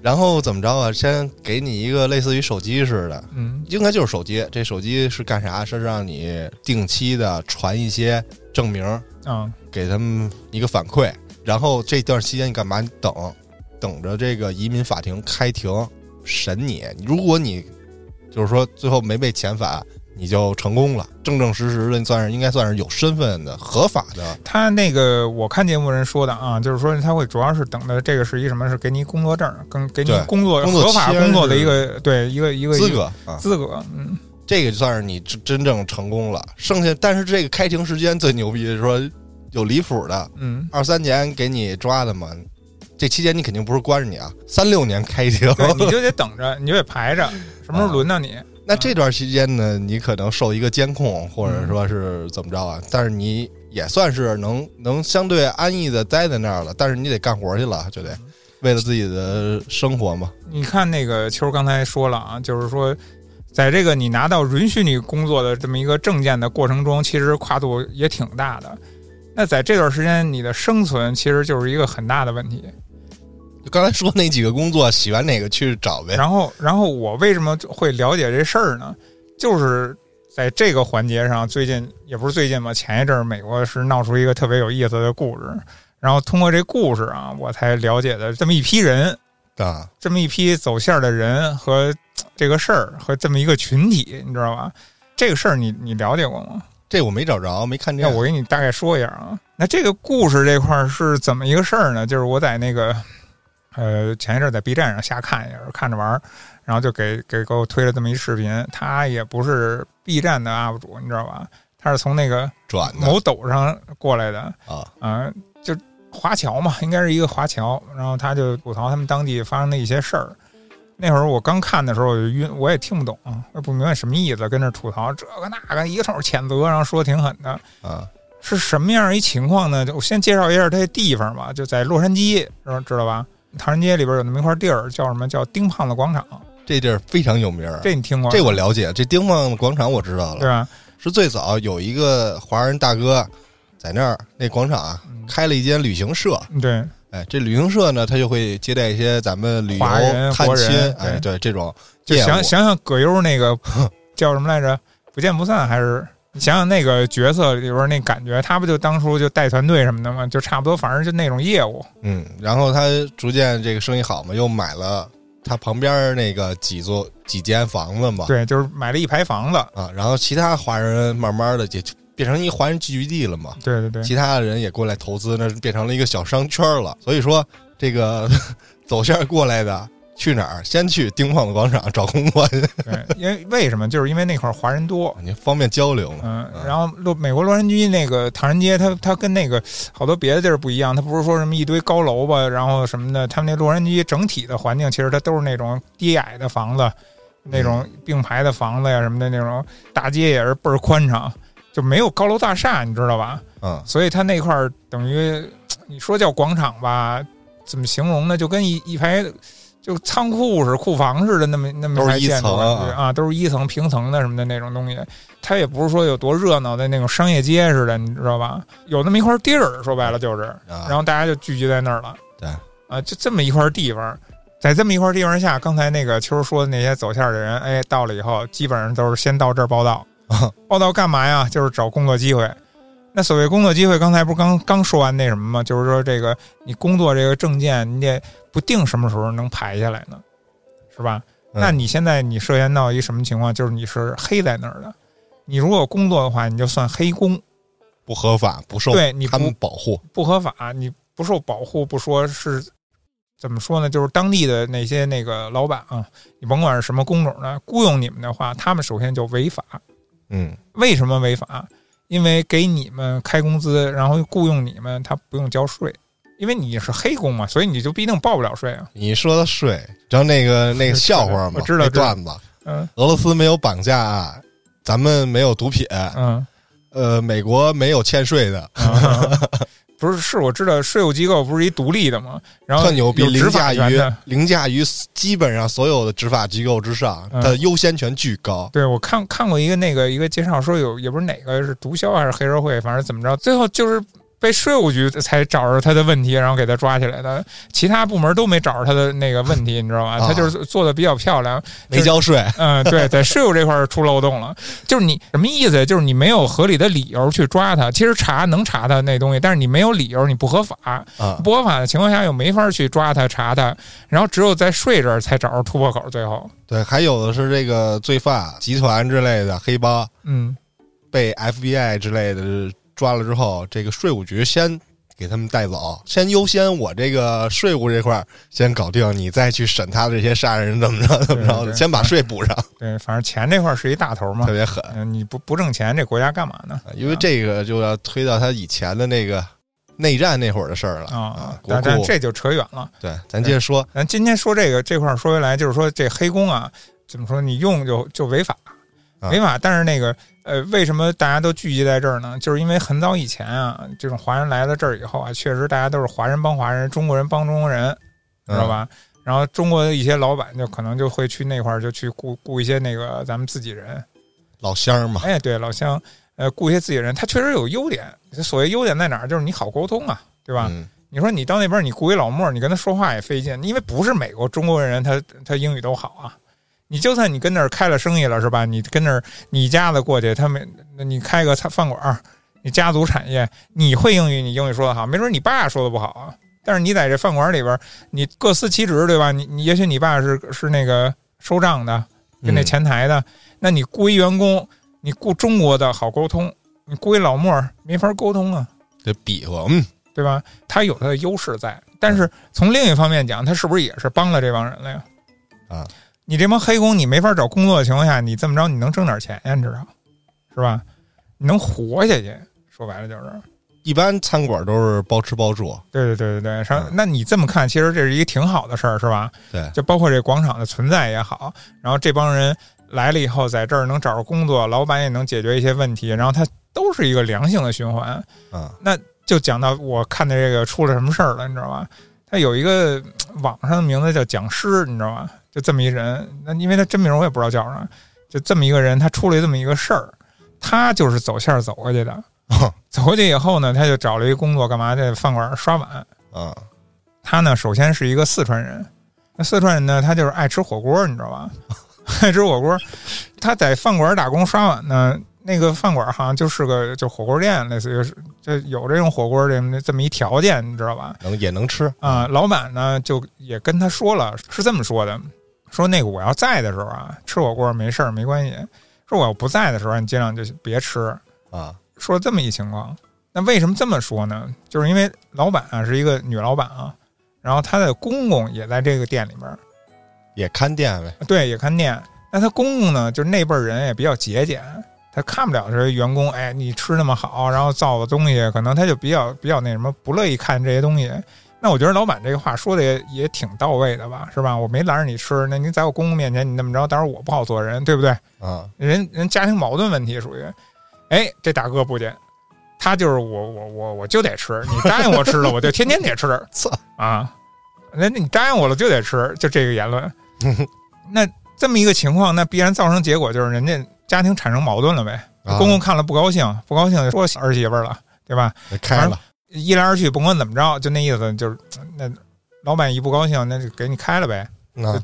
然后怎么着啊？先给你一个类似于手机似的，嗯应该就是手机。这手机是干啥？是让你定期的传一些证明，嗯给他们一个反馈。然后这段期间你干嘛？你等，等着这个移民法庭开庭审你。如果你就是说最后没被遣返，你就成功了，正正实实的算是应该算是有身份的、合法的。他那个我看节目人说的啊，就是说他会主要是等的这个是一什么？是给你工作证，跟给你工作合法工作的一个对一个一个资格啊，资格，嗯这个就算是你真真正成功了。剩下，但是这个开庭时间最牛逼的是说有离谱的，嗯，二三年给你抓的嘛，这期间你肯定不是关着你啊，三六年开庭。对，你就得等着，你就得排着，什么时候轮到你？那这段期间呢，你可能受一个监控，或者说是怎么着啊？但是你也算是能能相对安逸的待在那儿了，但是你得干活去了，就得为了自己的生活嘛。你看那个秋刚才说了啊，就是说，在这个你拿到允许你工作的这么一个证件的过程中，其实跨度也挺大的。那在这段时间，你的生存其实就是一个很大的问题。就刚才说那几个工作，喜欢哪个去找呗。然后，然后我为什么会了解这事儿呢？就是在这个环节上，最近也不是最近吧，前一阵儿美国是闹出一个特别有意思的故事，然后通过这故事啊，我才了解的这么一批人，啊，这么一批走线儿的人和这个事儿和这么一个群体，你知道吧？这个事儿你你了解过吗？这我没找着，没看那见。我给你大概说一下啊。那这个故事这块儿是怎么一个事儿呢？就是我在那个呃前一阵儿在 B 站上瞎看，也是看着玩儿，然后就给给给我推了这么一视频。他也不是 B 站的 UP 主，你知道吧？他是从那个转某抖上过来的，啊，啊、就华侨嘛，应该是一个华侨，然后他就吐槽他们当地发生的一些事儿。那会儿我刚看的时候我就晕，我也听不懂，我也不明白什么意思，跟那吐槽这个那个，一个通谴责，然后说挺狠的，啊，是什么样一情况呢？就我先介绍一下这地方吧，就在洛杉矶，知道知道吧？唐人街里边有那么一块地儿，叫什么叫丁胖子广场，这地儿非常有名儿。这你听过吗？这我了解，这丁胖子广场我知道了，对吧？是最早有一个华人大哥在那儿那广场开了一间旅行社，对，哎，这旅行社呢，他就会接待一些咱们旅游人探亲哎，对对这种就想想想葛优那个叫什么来着？不见不散还是？你想想那个角色里边那感觉，他不就当初就带团队什么的吗？就差不多，反正就那种业务。嗯，然后他逐渐这个生意好嘛，又买了他旁边那个几座几间房子嘛，对，就是买了一排房子。啊，然后其他华人慢慢的也就变成一华人聚集地了嘛，对对对，其他的人也过来投资，那变成了一个小商圈了。所以说，这个 (laughs) 走线过来的去哪儿？先去丁胖子广场找工作去，(laughs) 对，因为为什么？就是因为那块儿华人多。你方便交流嘛。嗯，然后洛美国洛杉矶那个唐人街，它它跟那个好多别的地儿不一样，它不是说什么一堆高楼吧，然后什么的，他们那洛杉矶整体的环境其实它都是那种低矮的房子，那种并排的房子呀什么的那种，大街也是倍儿宽敞，就没有高楼大厦，你知道吧？嗯，所以它那块儿等于你说叫广场吧，怎么形容呢？就跟一一排就仓库似、库房似的那么那么一排建筑层啊都是一层平层的什么的那种东西。它也不是说有多热闹的那种商业街似的，你知道吧？有那么一块地儿，说白了就是，啊然后大家就聚集在那儿了。对啊，就这么一块地方。在这么一块地方下，刚才那个秋说的那些走线的人，哎，到了以后，基本上都是先到这儿报道，(laughs) 报道干嘛呀？就是找工作机会。那所谓工作机会，刚才不是刚刚说完那什么吗？就是说这个你工作这个证件，你得不定什么时候能排下来呢，是吧？嗯那你现在你涉嫌到一什么情况？就是你是黑在那儿的，你如果工作的话，你就算黑工，不合法，不受对你不他们保护。不合法，你不受保护，不说是怎么说呢？就是当地的那些那个老板啊，你甭管是什么工种的，雇佣你们的话，他们首先就违法。嗯，为什么违法？因为给你们开工资，然后雇佣你们，他不用交税，因为你是黑工嘛，所以你就必定报不了税啊。你说的税，知道那个那个笑话吗？我知道段子，嗯俄罗斯没有绑架，咱们没有毒品，嗯，呃，美国没有欠税的，啊不是，是我知道税务机构不是一独立的吗？然后特牛逼，凌驾于。凌驾于基本上所有的执法机构之上，嗯它的优先权巨高。对，我看看过一个那个一个介绍，说有也不是哪个是毒枭还是黑社会，反正怎么着，最后就是被税务局才找着他的问题，然后给他抓起来的，其他部门都没找着他的那个问题，你知道吗？啊他就是做的比较漂亮，没交税，(laughs) 嗯，对，在税务这块儿出漏洞了，就是你什么意思？就是你没有合理的理由去抓他，其实查能查他那东西，但是你没有理由，你不合法，啊，不合法的情况下又没法去抓他查他，然后只有在税这儿才找着突破口，最后，对，还有的是这个罪犯集团之类的黑帮嗯。被 FBI 之类的抓了之后，这个税务局先给他们带走，先优先我这个税务这块儿先搞定，你再去审他的这些杀人怎么着怎么着的，先把税补上，对，反正钱这块儿是一大头嘛特。别狠。嗯，你不不挣钱，这国家干嘛呢？因为这个就要推到他以前的那个内战那会儿的事儿了啊，国库但但这就扯远了。对，咱接着说，咱今天说这个这块儿说回来，就是说这黑工啊，怎么说？你用就就违法，啊违法。但是那个呃，为什么大家都聚集在这儿呢？就是因为很早以前啊，这种华人来了这儿以后啊，确实大家都是华人帮华人，中国人帮中国人，知道吧？然后中国的一些老板就可能就会去那块儿就去雇雇一些那个咱们自己人，老乡嘛，哎，对，老乡，呃，雇一些自己人，他确实有优点。所谓优点在哪儿？就是你好沟通啊，对吧？嗯你说你到那边，你雇一老莫，你跟他说话也费劲，因为不是美国中国人他他英语都好啊。你就算你跟那儿开了生意了，是吧？你跟那儿你家的过去，他们那你开个餐饭馆儿，你家族产业，你会英语，你英语说的好，没准你爸说的不好啊。但是你在这饭馆里边，你各司其职，对吧？你你也许你爸是是那个收账的，跟那嗯前台的，那你雇一员工，你雇中国的好沟通，你雇一老莫儿没法沟通啊。得比划，嗯，对吧？他有他的优势在，但是从另一方面讲，他是不是也是帮了这帮人了呀？啊，你这帮黑工，你没法找工作的情况下，你这么着，你能挣点钱呀？你知道，是吧？你能活下去，说白了就是，一般餐馆都是包吃包住，对对对对对。上嗯，那你这么看，其实这是一个挺好的事儿，是吧？对，就包括这广场的存在也好，然后这帮人来了以后，在这儿能找着工作，老板也能解决一些问题，然后他都是一个良性的循环。那，就讲到我看的这个出了什么事儿了，你知道吧？他有一个嗯网上的名字叫讲师，你知道吧？就这么一人，那因为他真名我也不知道叫啥，就这么一个人，他出了这么一个事儿，他就是走线儿走过去的。(laughs) 走过去以后呢，他就找了一个工作，干嘛在饭馆刷碗。啊，他呢，首先是一个四川人，那四川人呢，他就是爱吃火锅，你知道吧？(laughs) 爱吃火锅，他在饭馆打工刷碗呢。那个饭馆好像就是个就火锅店，类似于是就有这种火锅这么这么一条件，你知道吧？能也能吃啊。老板呢就也跟他说了，是这么说的：说那个我要在的时候啊，吃火锅没事儿没关系；说我要不在的时候，你尽量就别吃啊。说这么一情况，那为什么这么说呢？就是因为老板啊是一个女老板啊，然后她的公公也在这个店里面，也看店呗。对，也看店。那她公公呢，就是那辈儿人也比较节俭。他看不了这些员工，哎，你吃那么好，然后造的东西，可能他就比较比较那什么，不乐意看这些东西。那我觉得老板这个话说的也也挺到位的吧，是吧？我没拦着你吃，那你在我公公面前你那么着，当然我不好做人，对不对？啊，人人家庭矛盾问题属于，哎，这大哥不介，他就是我我我我就得吃，你答应我吃了，我就天天得吃，(laughs) 啊，那你答应我了就得吃，就这个言论。(laughs) 那这么一个情况，那必然造成结果就是人家。家庭产生矛盾了呗？公公看了不高兴，不高兴就说儿媳妇了，对吧？开了，一来二去，甭管怎么着，就那意思，就是那老板一不高兴，那就给你开了呗。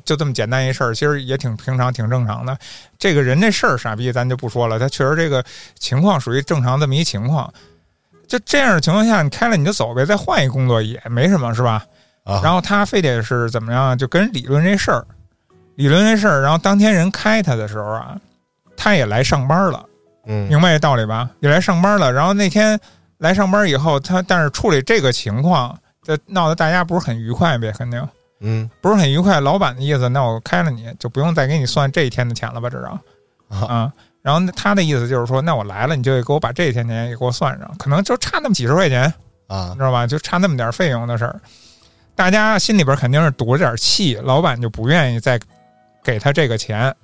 就这么简单一事儿，其实也挺平常、挺正常的。这个人这事儿傻逼，咱就不说了。他确实这个情况属于正常这么一情况。就这样的情况下，你开了你就走呗，再换一工作也没什么，是吧？然后他非得是怎么样，就跟人理论这事儿，理论这事儿。然后当天人开他的时候啊。他也来上班了，嗯，明白这道理吧？也来上班了。然后那天来上班以后，他但是处理这个情况，这闹得大家不是很愉快呗？肯定，嗯，不是很愉快。老板的意思，那我开了你就不用再给你算这一天的钱了吧？这样啊。然后他的意思就是说，那我来了，你就得给我把这一天钱也给我算上，可能就差那么几十块钱啊，你知道吧？就差那么点费用的事儿。大家心里边肯定是堵着点气，老板就不愿意再给他这个钱。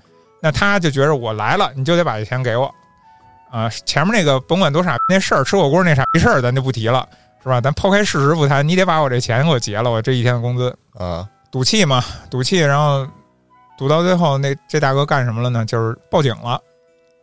那他就觉着我来了，你就得把这钱给我，啊，前面那个甭管多傻那事儿，吃火锅那傻逼事儿，咱就不提了，是吧？咱抛开事实不谈，你得把我这钱给我结了，我这一天的工资啊，赌气嘛，赌气，然后赌到最后，那这大哥干什么了呢？就是报警了，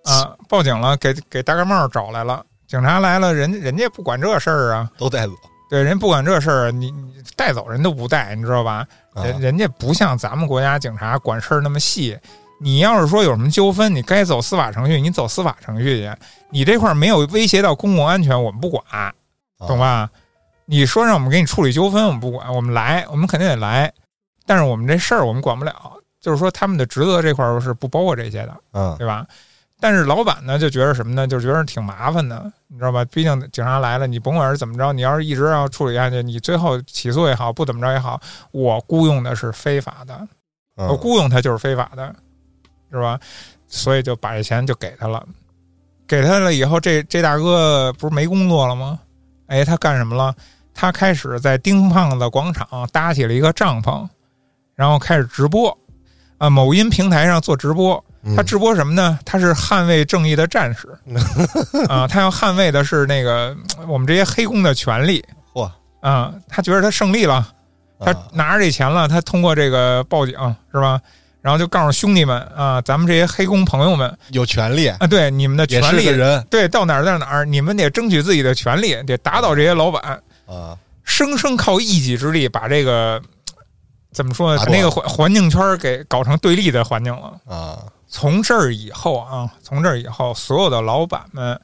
啊，(laughs) 报警了，给给大盖帽找来了，警察来了，人人家不管这事儿啊，都带走，对，人不管这事儿，你你带走人都不带，你知道吧？人人家不像咱们国家警察管事儿那么细。你要是说有什么纠纷，你该走司法程序，你走司法程序去。你这块没有威胁到公共安全，我们不管，懂吧？你说让我们给你处理纠纷，我们不管，我们来，我们肯定得来。但是我们这事儿我们管不了，就是说他们的职责这块是不包括这些的，嗯，对吧？但是老板呢就觉得什么呢？就觉得挺麻烦的，你知道吧？毕竟警察来了，你甭管是怎么着，你要是一直要处理下去，你最后起诉也好，不怎么着也好，我雇佣的是非法的，我雇佣他就是非法的。是吧？所以就把这钱就给他了，给他了以后，这这大哥不是没工作了吗？哎，他干什么了？他开始在丁胖子广场搭起了一个帐篷，然后开始直播啊，某音平台上做直播。他直播什么呢？他是捍卫正义的战士 (laughs) 啊！他要捍卫的是那个我们这些黑工的权利。嚯啊！他觉得他胜利了，他拿着这钱了，他通过这个报警是吧？然后就告诉兄弟们啊，咱们这些黑工朋友们有权利啊，对你们的权利，人对到哪儿在哪儿，你们得争取自己的权利，得打倒这些老板啊，生生靠一己之力把这个怎么说呢？把那个环环境圈给搞成对立的环境了啊。从这儿以后啊，从这儿以后，所有的老板们，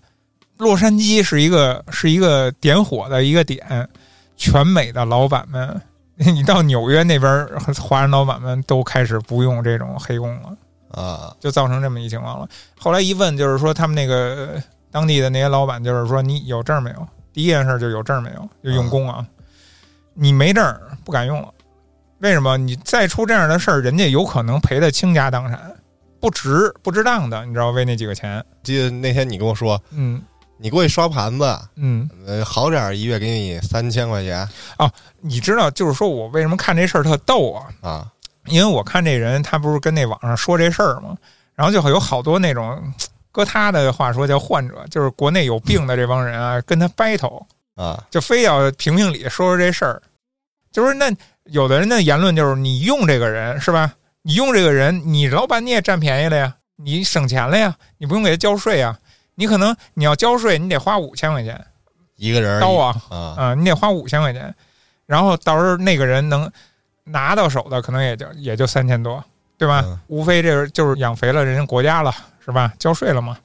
洛杉矶是一个是一个点火的一个点，全美的老板们。(laughs) 你到纽约那边，华人老板们都开始不用这种黑工了啊，就造成这么一情况了。后来一问，就是说他们那个当地的那些老板，就是说你有证没有？第一件事就有证没有？就用工啊，你没证不敢用了。为什么？你再出这样的事儿，人家有可能赔的倾家荡产，不值不值当的，你知道？为那几个钱。记得那天你跟我说，嗯。你过去刷盘子，嗯，呃，好点儿，一月给你三千块钱。啊，你知道，就是说我为什么看这事儿特逗啊？啊，因为我看这人，他不是跟那网上说这事儿吗？然后就有好多那种，搁他的话说叫患者，就是国内有病的这帮人啊，跟他 battle 啊，就非要评评理，说说这事儿。就是那有的人的言论就是，你用这个人是吧？你用这个人，你老板你也占便宜了呀，你省钱了呀，你不用给他交税呀。你可能你要交税，你得花五千块钱一个人刀啊啊！你得花五千块钱，然后到时候那个人能拿到手的，可能也就也就三千多，对吧？嗯无非这就是养肥了人家国家了，是吧？交税了嘛。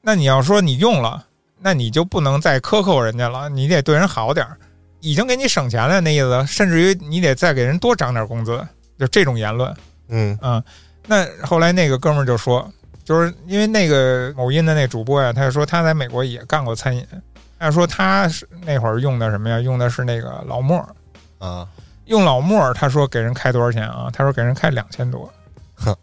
那你要说你用了，那你就不能再克扣人家了，你得对人好点儿。已经给你省钱了，那意思，甚至于你得再给人多涨点工资，就这种言论。嗯啊、那后来那个哥们儿就说，就是因为那个某音的那主播呀，他就说他在美国也干过餐饮，他说他是那会儿用的什么呀？用的是那个老莫，啊，用老莫，他说给人开多少钱啊？他说给人开两千多哼。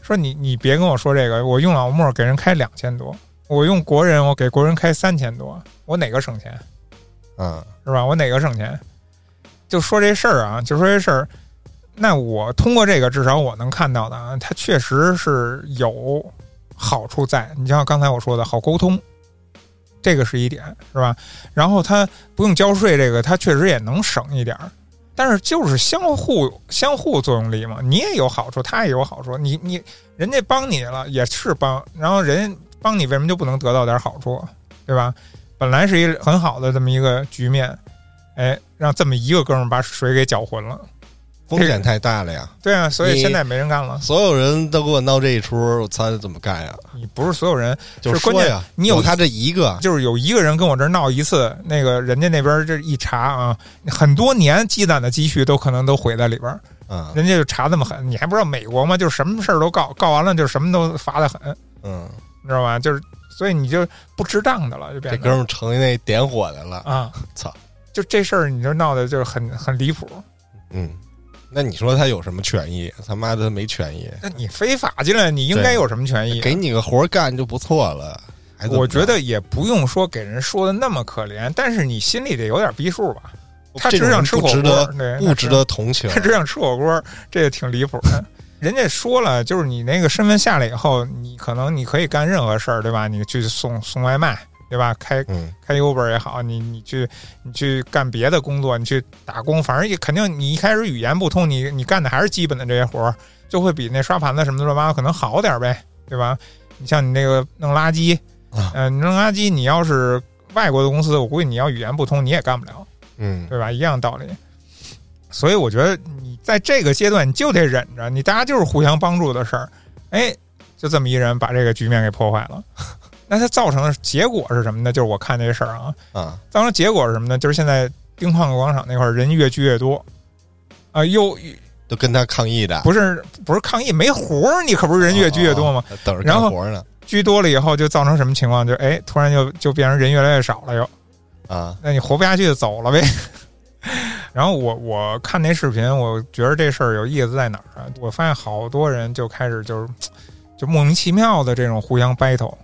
说你你别跟我说这个，我用老莫给人开两千多，我用国人我给国人开三千多，我哪个省钱？嗯是吧？我哪个省钱？就说这事儿啊，就说这事儿。那我通过这个，至少我能看到的啊，它确实是有好处在。你像刚才我说的，好沟通，这个是一点，是吧？然后它不用交税，这个它确实也能省一点儿。但是就是相互相互作用力嘛，你也有好处，他也有好处。你你人家帮你了也是帮，然后人帮你为什么就不能得到点好处，对吧？本来是一很好的这么一个局面，哎，让这么一个哥们儿把水给搅浑了。风险太大了呀！对啊，所以现在没人干了。所有人都给我闹这一出，我操，怎么干呀？你不是所有人，就是关键你有有他这一个，就是有一个人跟我这儿闹一次，那个人家那边这一查啊，很多年积攒的积蓄都可能都毁在里边儿。嗯人家就查这么狠，你还不知道美国吗？就是什么事儿都告，告完了就什么都罚的很，嗯，你知道吧？就是所以你就不值当的了，就这变成哥们儿成那点火的了，啊，操！就这事儿你就闹的就是很很离谱。嗯，那你说他有什么权益？他妈的没权益，那你非法进来，你应该有什么权益啊？给你个活儿干就不错了。我觉得也不用说给人说的那么可怜，但是你心里得有点逼数吧。他只想吃火锅不值得同情他。只想吃火锅，这也挺离谱的。人家说了，就是你那个身份下来以后，你可能你可以干任何事儿，对吧？你去送送外卖，对吧？开嗯开 Uber 也好，你你去你去干别的工作，你去打工，反正也肯定你一开始语言不通，你你干的还是基本的这些活儿，就会比那刷盘子什么的乱七八糟可能好点儿呗，对吧？你像你那个弄垃圾，啊嗯、你弄垃圾，你要是外国的公司，我估计你要语言不通，你也干不了。嗯，对吧？一样道理。所以我觉得你在这个阶段你就得忍着，你大家就是互相帮助的事儿。哎，就这么一人把这个局面给破坏了。那它造成的结果是什么呢？就是我看这事儿啊，啊，造成结果是什么呢？就是现在丁矿广场那块儿人越聚越多，啊、又都跟他抗议的，不是不是抗议没活儿，你可不是人越聚越多吗？哦？等着干活呢聚多了以后就造成什么情况？就哎，突然就就变成人越来越少了又。啊！那你活不下去就走了呗。(laughs) 然后我我看那视频，我觉得这事儿有意思在哪儿啊？我发现好多人就开始就是就莫名其妙的这种互相 battle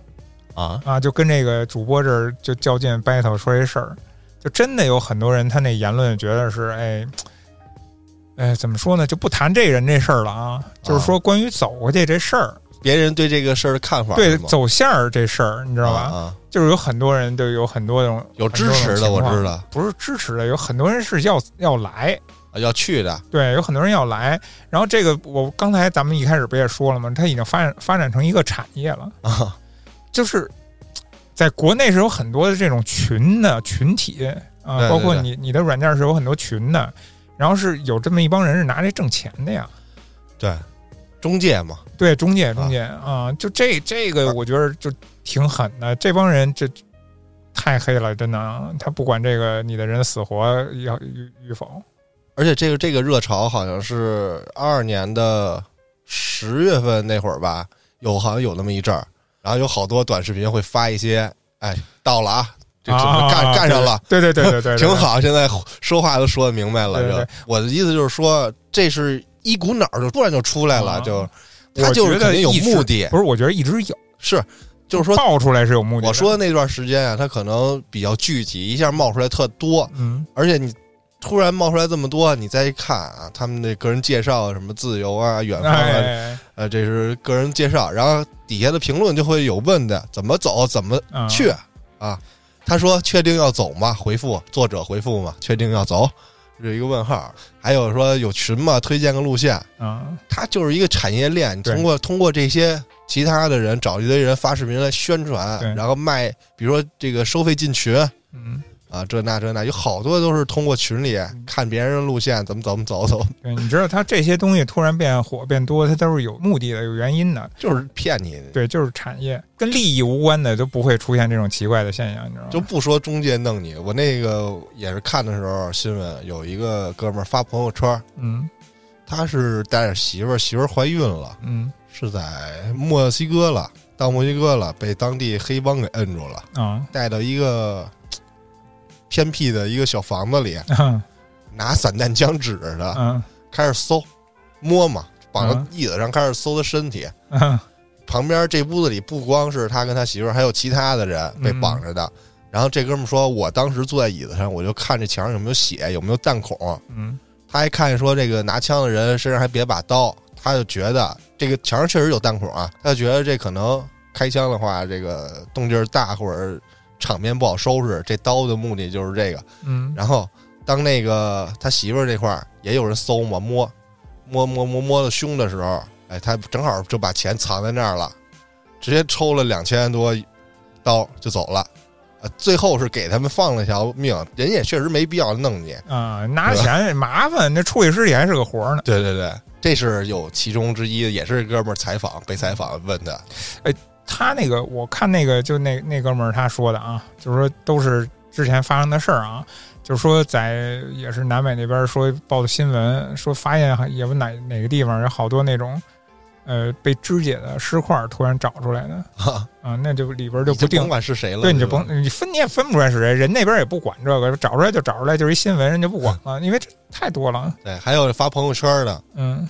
啊，啊，就跟这个主播这儿就较劲 battle 说这事儿，就真的有很多人他那言论觉得是哎。哎，怎么说呢？就不谈这人这事儿了啊，就是说关于走过去这事儿，别人对这个事儿的看法对走线儿这事儿，你知道吧？啊啊。就是有很多人都有很多种有支持的，我知，道。不是支持的，有很多人是要要来，啊要去的。对，有很多人要来。然后这个我刚才咱们一开始不也说了吗？它已经发展发展成一个产业了，啊就是在国内是有很多的这种群的群体啊，对对包括你你的软件是有很多群的，然后是有这么一帮人是拿这挣钱的呀。对，中介嘛，对，中介中介啊就这这个我觉得就挺狠的，这帮人这太黑了，真的啊，他不管这个你的人死活要与与否。而且这个这个热潮好像是二二年的十月份那会儿吧，有好像有那么一阵儿，然后有好多短视频会发一些，哎，到了啊，这干、啊干上了。对对对对对，挺。好，现在说话都说的明白了。对对就我的意思就是说，这是一股脑儿就突然就出来了，啊就他就是肯定有目的，不是，我觉得一直有，是就是说，爆出来是有目的的。我说的那段时间啊，他可能比较聚集，一下冒出来特多，嗯，而且你突然冒出来这么多，你再一看啊，他们那个人介绍什么自由啊、远方啊，哎，呃，这是个人介绍，然后底下的评论就会有问的，怎么走，怎么啊去啊？他说确定要走吗？回复作者回复嘛，确定要走，是一个问号。还有说有群吗？推荐个路线，啊，它就是一个产业链。你通过通过这些其他的人找一堆人发视频来宣传，然后卖，比如说这个收费进群，嗯，啊，这那这那，有好多都是通过群里看别人的路线，怎么怎么走走，(laughs) 对，你知道他这些东西突然变火变多，他都是有目的的、有原因的。就是骗你。对，就是产业跟利益无关的，都不会出现这种奇怪的现象，你知道吗？就不说中介弄你，我那个也是看的时候新闻，有一个哥们儿发朋友圈，嗯他是带着媳妇儿，媳妇儿怀孕了，嗯是在墨西哥了，到墨西哥了，被当地黑帮给摁住了，啊带到一个偏僻的一个小房子里，(laughs) 嗯拿散弹枪指着他，嗯开始搜摸嘛，绑到嗯椅子上开始搜他身体。嗯旁边这屋子里不光是他跟他媳妇儿，还有其他的人被绑着的。然后这哥们说：“我当时坐在椅子上，我就看这墙上有没有血，有没有弹孔。嗯他还看说这个拿枪的人身上还别把刀，他就觉得这个墙上确实有弹孔啊，他就觉得这可能开枪的话，这个动静大或者场面不好收拾。这刀的目的就是这个。嗯然后当那个他媳妇儿这块儿也有人搜嘛，摸摸摸摸摸到胸的时候，哎，他正好就把钱藏在那儿了，直接抽了两千多刀就走了。呃，最后是给他们放了条命，人也确实没必要弄你。啊，拿钱麻烦，那处理尸体还是个活儿呢。对对对，这是有其中之一，也是哥们儿采访被采访问的，他那个，我看那个就那那哥们儿他说的啊，就是说都是之前发生的事儿啊，就是说在也是南美那边说报的新闻，说发现也不哪哪个地方有好多那种呃被肢解的尸块儿突然找出来的哈，啊，那就里边就不定甭。管是谁了，对，你就甭你分你也分不出来是谁，人那边也不管这个，找出来就找出来，就是一新闻，人就不管了，因为这太多了。对，还有发朋友圈的，嗯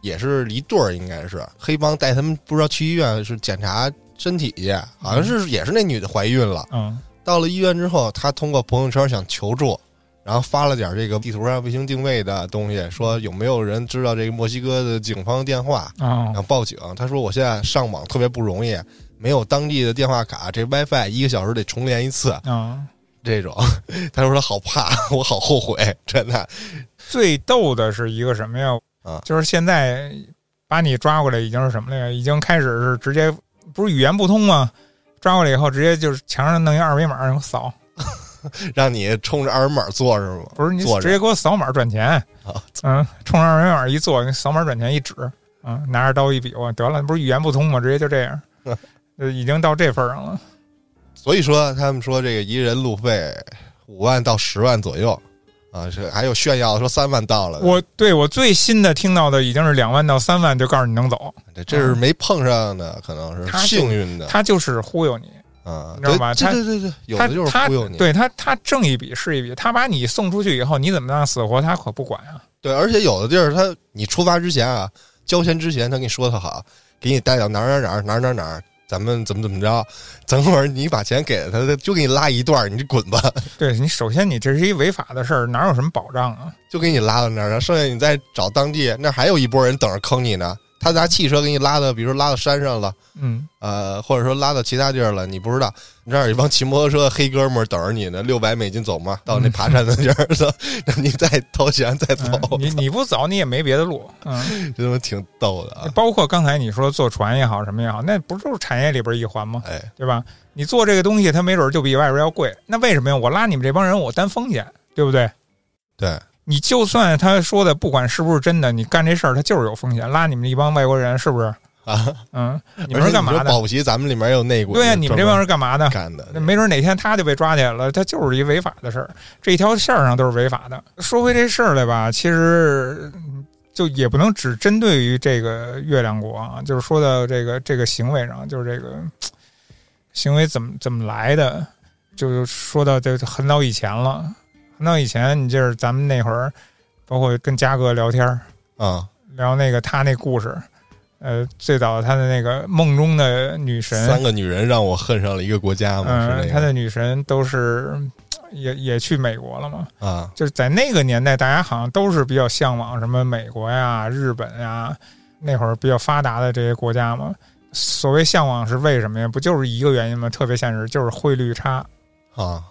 也是一对儿，应该是黑帮带他们不知道去医院是检查身体去，好像是也是那女的怀孕了。嗯到了医院之后，他通过朋友圈想求助，然后发了点这个地图上卫星定位的东西，说有没有人知道这个墨西哥的警方电话，啊然后报警。他说我现在上网特别不容易，没有当地的电话卡，这 WiFi 一个小时得重连一次。啊！这种，(laughs) 他说他好怕，(laughs) 我好后悔，真的。最逗的是一个什么呀？啊就是现在把你抓过来已经是什么了？已经开始是直接不是语言不通吗？抓过来以后，直接就是墙上弄一二维码然后扫，(laughs) 让你冲着二维码做是吗？不是你直接给我扫码转钱啊？嗯，冲着二维码一坐，你扫码转钱一指，嗯，拿着刀一比划，得了，不是语言不通吗？直接就这样，(laughs) 呃，已经到这份上了。所以说，他们说这个一人路费五万到十万左右啊，是还有炫耀说三万到了，我对我最新的听到的已经是两万到三万，就告诉你能走，这这是没碰上的，可能是他幸运的他就是忽悠你。啊，你知道他对对对，有他的就是忽悠你，对他他挣一笔是一笔，他把你送出去以后，你怎么样死活他可不管啊。对，而且有的地儿他你出发之前啊，交钱之前他跟你说的好，给你带到哪儿哪儿哪儿哪儿哪儿哪儿，咱们怎么怎么着，等会儿你把钱给了他，他就给你拉一段儿，你就滚吧，(laughs) 对你，首先你这是一违法的事儿，哪有什么保障啊？就给你拉到那儿，然后剩下你再找当地，那还有一波人等着坑你呢。他拿汽车给你拉到，比如说拉到山上了，嗯，呃，或者说拉到其他地儿了，你不知道，你这儿有一帮骑摩托车的黑哥们儿等着你呢，六百美金走嘛，到那爬山的地儿，(laughs) 让你再掏钱再走，嗯你你不走，你也没别的路。嗯，(laughs) 真的挺逗的啊！包括刚才你说坐船也好，什么也好，那不就是产业里边一环吗？哎，对吧？你做这个东西，它没准就比外边要贵。那为什么呀？我拉你们这帮人，我担风险，对不对？对，你就算他说的不管是不是真的，你干这事儿他就是有风险，拉你们一帮外国人是不是？啊，嗯，你们是干嘛的？保不齐咱们里面有内鬼，对呀、你们这帮人干嘛的？干的，那没准哪天他就被抓起来了，他就是一违法的事儿，这一条线儿上都是违法的。说回这事儿来吧，其实嗯就也不能只针对于这个月亮国啊，就是说到这个这个行为上，就是这个行为怎么怎么来的，就说到这很早以前了，很早以前，你就是咱们那会儿，包括跟嘉哥聊天儿啊，聊那个他那故事。呃，最早他的那个梦中的女神，三个女人让我恨上了一个国家嘛，是嗯，那个他的女神都是也也去美国了嘛？啊，就是在那个年代，大家好像都是比较向往什么美国呀、日本呀，那会儿比较发达的这些国家嘛。所谓向往是为什么呀？不就是一个原因吗？特别现实，就是汇率差，啊，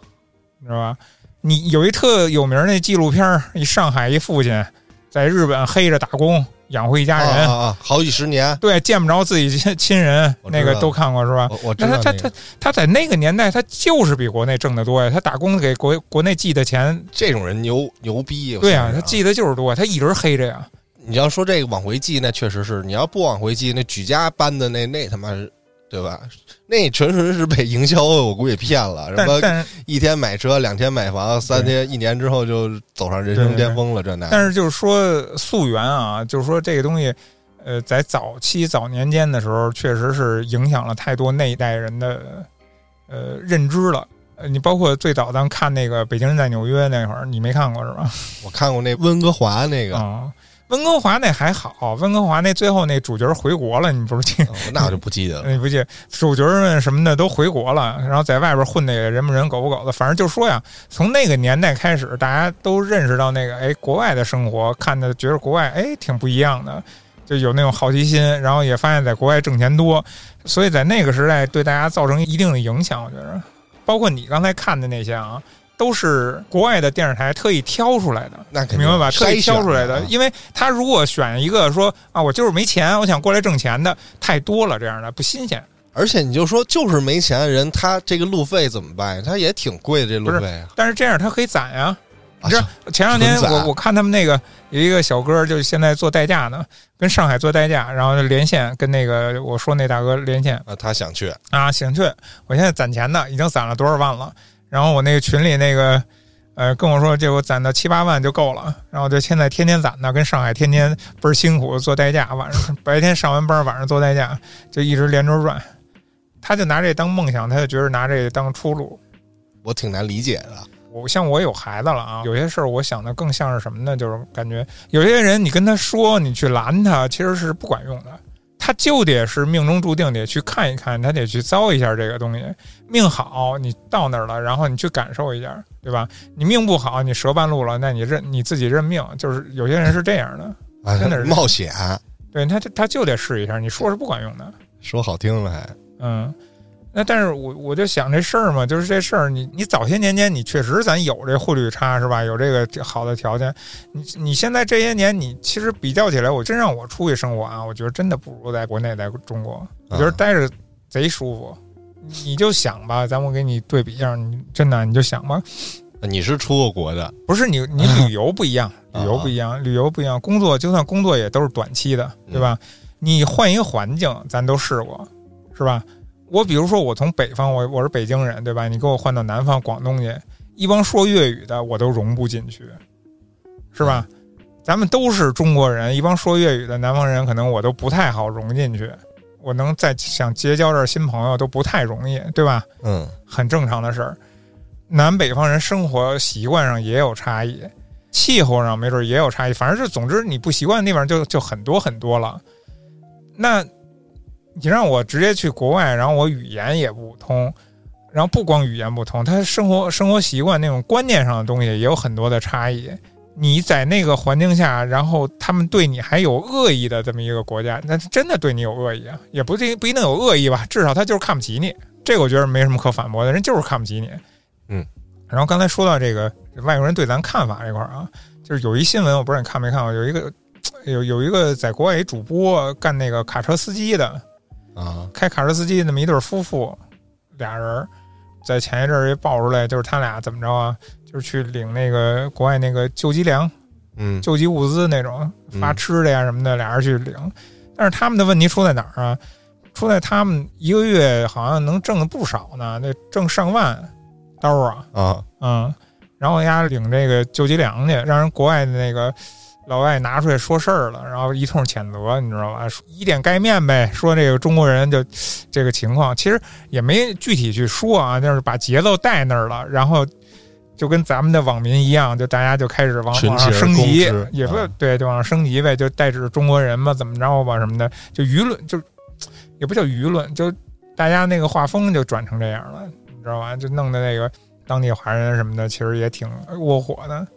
你知道吧？你有一特有名儿那纪录片儿，一上海一父亲在日本黑着打工，养活一家人，啊啊，好几十年，对，见不着自己亲亲人，那个都看过是吧？我我知那他他他在那个年代，他就是比国内挣得多呀。他打工给国国内寄的钱，这种人牛牛逼，我对呀、想想他寄的就是多，他一直黑着呀。你要说这个往回寄，那确实是；你要不往回寄，那举家搬的那那他妈是，对吧？那纯纯是被营销，我估计骗了。什么一天买车，两天买房，三天一年之后就走上人生巅峰了，这那。但是就是说溯源啊，就是说这个东西，呃，在早期早年间的时候，确实是影响了太多那一代人的呃认知了。呃，你包括最早咱们看那个《北京人在纽约》那会儿，你没看过是吧？(laughs) 我看过那温哥华那个，啊、温哥华那还好，温哥华那最后那主角回国了，你不是记？哦那我就不记得了。(laughs) 你不记？主角们什么的都回国了，然后在外边混的也人不人狗不狗的，反正就说呀，从那个年代开始，大家都认识到那个哎，国外的生活，看的觉得国外哎挺不一样的，就有那种好奇心，然后也发现在国外挣钱多，所以在那个时代对大家造成一定的影响，我觉得，包括你刚才看的那些啊。都是国外的电视台特意挑出来的，那肯定明白吧？特意挑出来的啊，因为他如果选一个说啊，我就是没钱，我想过来挣钱的，太多了，这样的不新鲜。而且你就说，就是没钱的人，他这个路费怎么办呀？他也挺贵的，这路费啊。但是这样他可以攒呀。你知道啊前两天我我看他们那个有一个小哥，就是现在做代驾呢，跟上海做代驾，然后就连线跟那个我说那大哥连线啊，他想去，啊，想去，我现在攒钱呢，已经攒了多少万了。然后我那个群里那个呃跟我说，这我攒到七八万就够了，然后就现在天天攒呢，跟上海天天倍儿辛苦做代驾，晚上 (laughs) 白天上完班，晚上做代驾，就一直连轴转。他就拿这当梦想，他就觉得拿这当出路。我挺难理解的。我像我有孩子了啊，有些事儿我想的更像是什么呢？就是感觉有些人你跟他说，你去拦他，其实是不管用的。他就得是命中注定得去看一看，他得去遭一下这个东西。命好，你到那儿了，然后你去感受一下，对吧？你命不好，你折半路了，那你认你自己认命。就是有些人是这样的，啊真的是冒险，对他他就得试一下。你说是不管用的，说好听了还嗯，那但是我我就想这事儿嘛，就是这事儿，你你早些年间你确实咱有这汇率差是吧？有这个好的条件，你你现在这些年你其实比较起来，我真让我出去生活啊，我觉得真的不如在国内在中国，我觉得待着贼舒服。你就想吧，咱们给你对比一下，你真的你就想吧，你是出过国的，不是你你旅游不一样，(laughs) 旅游不一样，旅游不一样，工作就算工作也都是短期的，对吧？你换一个环境，咱都试过，是吧？我比如说，我从北方，我我是北京人，对吧？你给我换到南方广东去，一帮说粤语的，我都融不进去，是吧？咱们都是中国人，一帮说粤语的南方人，可能我都不太好融进去。我能再想结交这新朋友都不太容易，对吧？嗯，很正常的事儿。南北方人生活习惯上也有差异，气候上没准也有差异。反正就总之你不习惯的地方就就很多很多了。那你让我直接去国外，然后我语言也不通，然后不光语言不通，他生活生活习惯那种观念上的东西也有很多的差异。你在那个环境下，然后他们对你还有恶意的这么一个国家，那是真的对你有恶意啊，也不一不一定有恶意吧，至少他就是看不起你。这个我觉得没什么可反驳的，人就是看不起你。嗯，然后刚才说到这个外国人对咱看法这块儿啊，就是有一新闻，我不知道你看没看过，有一个有有一个在国外一主播干那个卡车司机的，啊，开卡车司机那么一对夫妇，俩人儿在前一阵儿也爆出来，就是他俩怎么着啊？就是去领那个国外那个救济粮、嗯救济物资那种发吃的呀什么的，俩人去领。但是他们的问题出在哪儿啊？出在他们一个月好像能挣的不少呢，那挣上万刀啊，啊，嗯，然后人家领这个救济粮去，让人国外的那个老外拿出来说事儿了，然后一通谴责，你知道吧？以点盖面呗，说这个中国人就这个情况，其实也没具体去说啊，就是把节奏带那儿了，然后就跟咱们的网民一样，就大家就开始往往上升级，也不、啊对，就往上升级呗，就代指中国人嘛，怎么着吧什么的，就舆论就也不叫舆论，就大家那个画风就转成这样了，你知道吧？就弄得那个当地华人什么的，其实也挺窝火的，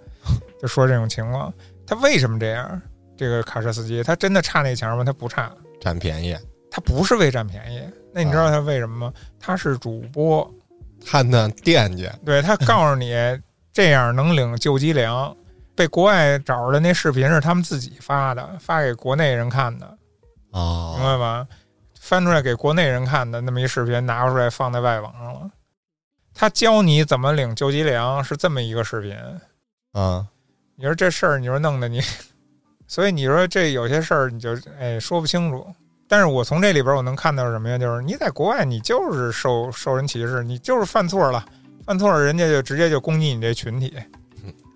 就说这种情况，他为什么这样？这个卡车司机他真的差那钱吗？他不差，占便宜，他不是为占便宜。那你知道他为什么吗？他是主播，探探惦记，对他告诉你 (laughs) 这样能领救济粮，被国外找着的那视频是他们自己发的，发给国内人看的，哦，明白吧？翻出来给国内人看的那么一视频，拿出来放在外网上了。他教你怎么领救济粮是这么一个视频。啊，你说这事儿，你说弄的你，(laughs) 所以你说这有些事儿你就哎说不清楚。但是我从这里边我能看到什么呀？就是你在国外，你就是受受人歧视，你就是犯错了，犯错了人家就直接就攻击你这群体，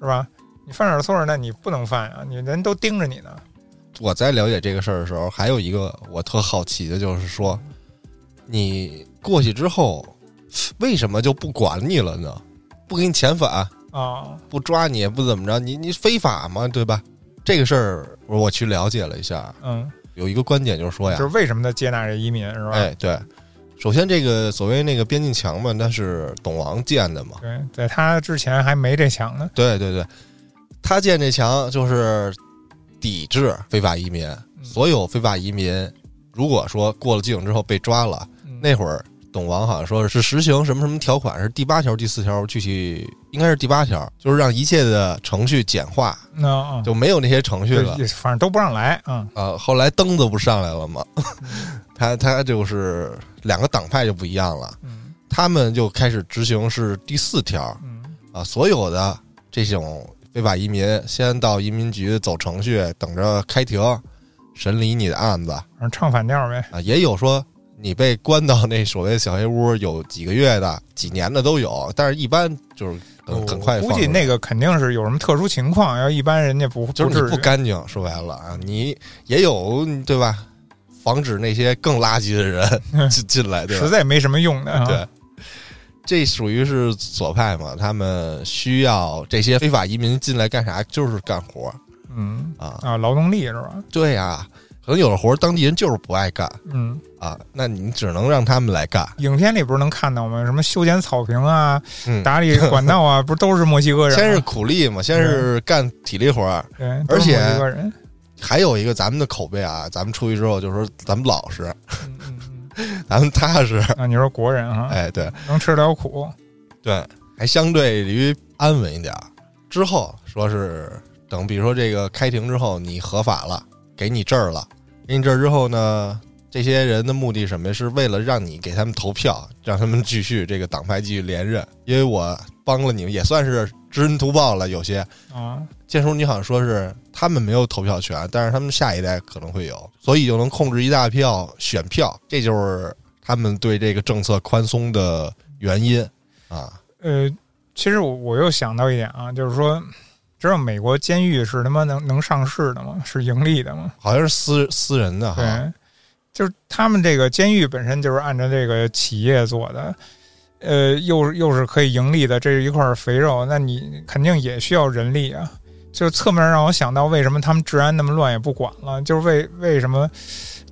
是吧？你犯点错，那你不能犯啊，你人都盯着你呢。我在了解这个事儿的时候，还有一个我特好奇的，就是说，你过去之后，为什么就不管你了呢？不给你遣返，啊，不抓你，不怎么着，你你非法嘛，对吧？这个事儿我去了解了一下，嗯，有一个观点就是说呀就，是为什么他接纳这移民是吧？哎，对，首先这个所谓那个边境墙嘛，那是董王建的嘛，对，在他之前还没这墙呢。对对对，他建这墙就是抵制非法移民，所有非法移民如果说过了境之后被抓了，嗯。那会儿董王好像说是实行什么什么条款，是第八条、第四条，具体应该是第八条，就是让一切的程序简化，就没有那些程序了。反正都不让来啊。啊，后来灯子不上来了吗？(laughs) 他他就是两个党派就不一样了，嗯他们就开始执行是第四条嗯啊，所有的这种非法移民先到移民局走程序，等着开庭审理你的案子反正唱反调呗。啊，也有说你被关到那所谓的小黑屋有几个月的、几年的都有，但是一般就是很很快估计那个肯定是有什么特殊情况，要一般人家不就是你不干净，说白了啊，你也有对吧？防止那些更垃圾的人 (laughs) 进进来，对吧实？在没什么用的啊。对，这属于是左派嘛？他们需要这些非法移民进来干啥？就是干活嗯啊。啊，劳动力是吧？对呀、可能有的活儿当地人就是不爱干嗯，啊，那你只能让他们来干。影片里不是能看到吗？什么修剪草坪啊、嗯，(laughs) 打理管道啊，不是都是墨西哥人吗？先是苦力嘛，先是干体力活儿，对，而且墨西哥人。还有一个咱们的口碑啊，咱们出去之后就说咱们老实，嗯嗯嗯。(laughs) 咱们踏实。啊，你说国人啊，哎，对能吃得了苦。对，还相对于安稳一点儿。之后说是等，比如说这个开庭之后，你合法了，给你证儿了，给你证儿之后呢，这些人的目的什么？是为了让你给他们投票，让他们继续这个党派继续连任。因为我帮了你们，也算是知恩图报了。有些啊，建叔，你好像说是他们没有投票权，但是他们下一代可能会有，所以就能控制一大票选票，这就是他们对这个政策宽松的原因啊。呃，其实我我又想到一点啊，就是说，知道美国监狱是他妈能能上市的吗？是盈利的吗？好像是私私人的哈，对，就是他们这个监狱本身就是按照这个企业做的，呃，又又是可以盈利的，这是一块肥肉，那你肯定也需要人力啊。就侧面让我想到，为什么他们治安那么乱也不管了？就是为为什么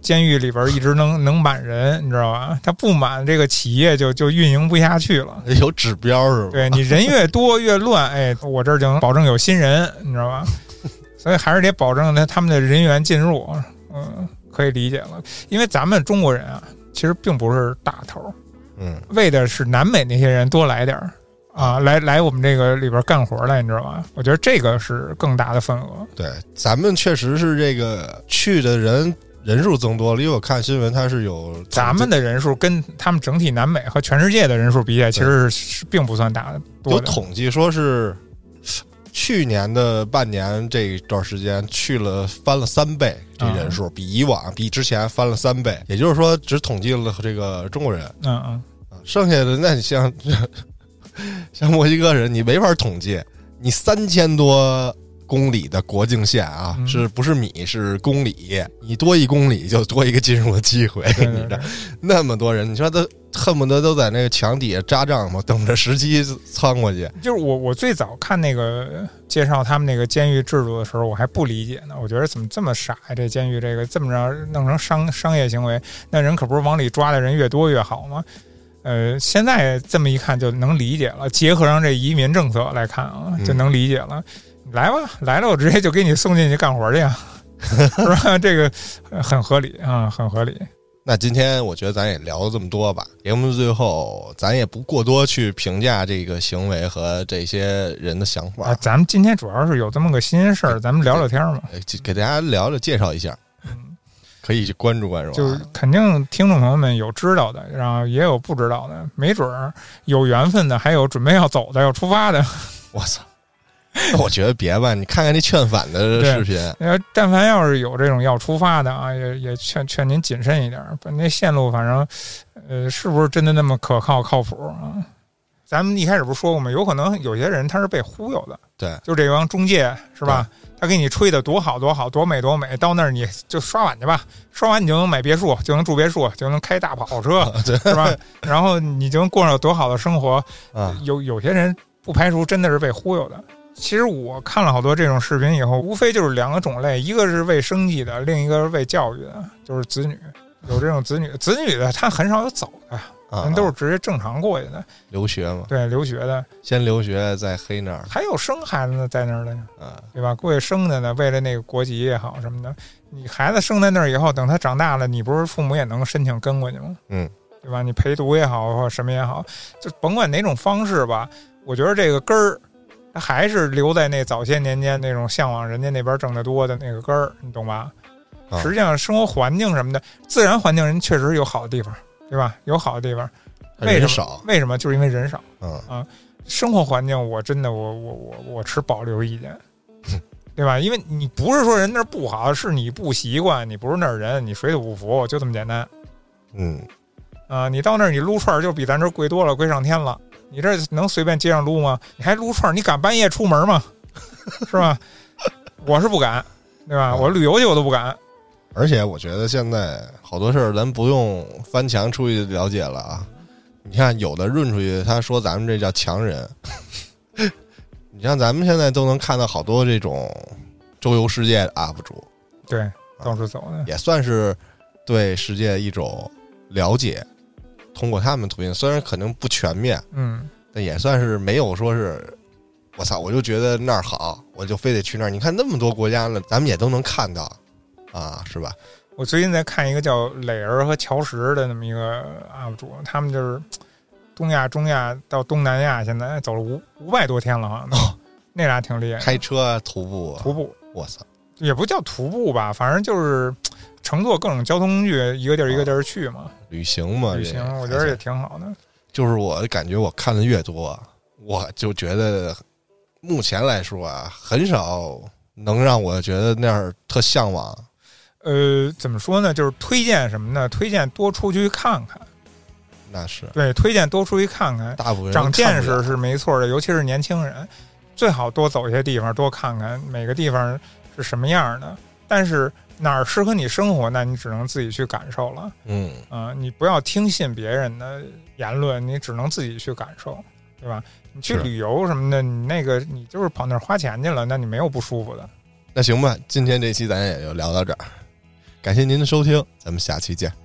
监狱里边一直能能满人，你知道吧？他不满，这个企业就就运营不下去了。(laughs) 有指标是吧？对你人越多越乱，哎，我这儿就能保证有新人，你知道吧？(laughs) 所以还是得保证他他们的人员进入，嗯，可以理解了。因为咱们中国人啊，其实并不是大头，嗯，为的是南美那些人多来点儿啊，来来我们这个里边干活来，你知道吗？我觉得这个是更大的份额。对，咱们确实是这个去的人人数增多了，因为我看新闻它是有咱们的人数跟他们整体南美和全世界的人数比起来，其实是是并不算大的多有。统计说是去年的半年这段时间去了翻了三倍，这人数比以往比之前翻了三倍，也就是说只统计了这个中国人，嗯嗯，啊剩下的那你像 (laughs) 像墨西哥人，你没法统计，你三千多公里的国境线啊，嗯是不是米是公里？你多一公里就多一个进入的机会，对你这那么多人，你说他恨不得都在那个墙底下扎帐篷，等着时机窜过去。就是我我最早看那个介绍他们那个监狱制度的时候，我还不理解呢。我觉得怎么这么傻呀？这监狱这个这么着弄成商商业行为，那人可不是往里抓的人越多越好吗？呃，现在这么一看就能理解了，结合上这移民政策来看啊，嗯就能理解了。来吧，来了，我直接就给你送进去干活去呀，(laughs) 是吧？这个呃很合理啊，很合理。那今天我觉得咱也聊了这么多吧，节目最后咱也不过多去评价这个行为和这些人的想法啊，，咱们今天主要是有这么个新鲜事儿，咱们聊聊天嘛。呃给给大家聊聊介绍一下，嗯，可以去关注关注就是。肯定听众朋友们有知道的，然后也有不知道的，没准儿有缘分的，还有准备要走的、要出发的。我操！我觉得别吧，你看看那劝返的视频，呃，但凡要是有这种要出发的啊，也也劝劝您谨慎一点把，那线路反正，呃，是不是真的那么可靠靠谱啊？咱们一开始不是说过吗？有可能有些人他是被忽悠的，对，就这帮中介是吧？他给你吹的多好多好多美多美，到那儿你就刷碗去吧，刷完你就能买别墅，就能住别墅，就能开大跑车，(laughs) 是吧？然后你就能过上多好的生活。啊，有有些人不排除真的是被忽悠的。其实我看了好多这种视频以后，无非就是两个种类，一个是为生计的，另一个是为教育的，就是子女。有这种子女，子女的他很少有走的，啊人都是直接正常过去的。留学嘛，对，留学的，先留学再黑那儿还有生孩子呢，在那儿的，啊，对吧？过去生的呢，为了那个国籍也好什么的。你孩子生在那儿以后，等他长大了，你不是父母也能申请跟过去吗？嗯，对吧？你陪读也好，或者什么也好，就甭管哪种方式吧，我觉得这个根儿，他还是留在那早些年间那种向往人家那边挣得多的那个根儿，你懂吧？啊实际上，生活环境什么的，自然环境人确实有好的地方，对吧？有好的地方，为什么少，为什么？就是因为人少。嗯，生活环境，我真的我我我我持保留意见，对吧？因为你不是说人那儿不好，是你不习惯，你不是那儿人，你水土不服，就这么简单嗯，啊！你到那儿你撸串儿就比咱这儿贵多了，贵上天了。你这能随便街上撸吗？你还撸串儿，你敢半夜出门吗？(laughs) 是吧？我是不敢，对吧？我旅游去我都不敢。而且我觉得现在好多事儿咱不用翻墙出去了解了啊。你看，有的润出去，他说咱们这叫强人。(laughs) 你像咱们现在都能看到好多这种周游世界的 UP 主，对，到处走的，也算是对世界一种了解。通过他们途径，虽然可能不全面，嗯，但也算是没有说是，我操，我就觉得那儿好，我就非得去那儿。你看那么多国家了，咱们也都能看到啊，是吧？我最近在看一个叫磊儿和乔石的那么一个 UP 主，他们就是东亚、中亚到东南亚，现在走了五五百多天了，好像都、那俩挺厉害。开车啊徒步啊，徒步我操，也不叫徒步吧，反正就是乘坐各种交通工具，一个地儿一个地儿去嘛。旅行嘛，旅行我觉得也挺好的。就是我感觉我看的越多，我就觉得目前来说啊，很少能让我觉得那儿特向往。呃，怎么说呢？就是推荐什么呢？推荐多出去看看，那是对，推荐多出去看看，大部分长见识是没错的，尤其是年轻人，最好多走一些地方，多看看每个地方是什么样的。但是哪儿适合你生活，那你只能自己去感受了。嗯，啊、你不要听信别人的言论，你只能自己去感受，对吧？你去旅游什么的，你那个你就是跑那儿花钱去了，那你没有不舒服的。那行吧，今天这期咱也就聊到这儿，感谢您的收听，咱们下期见。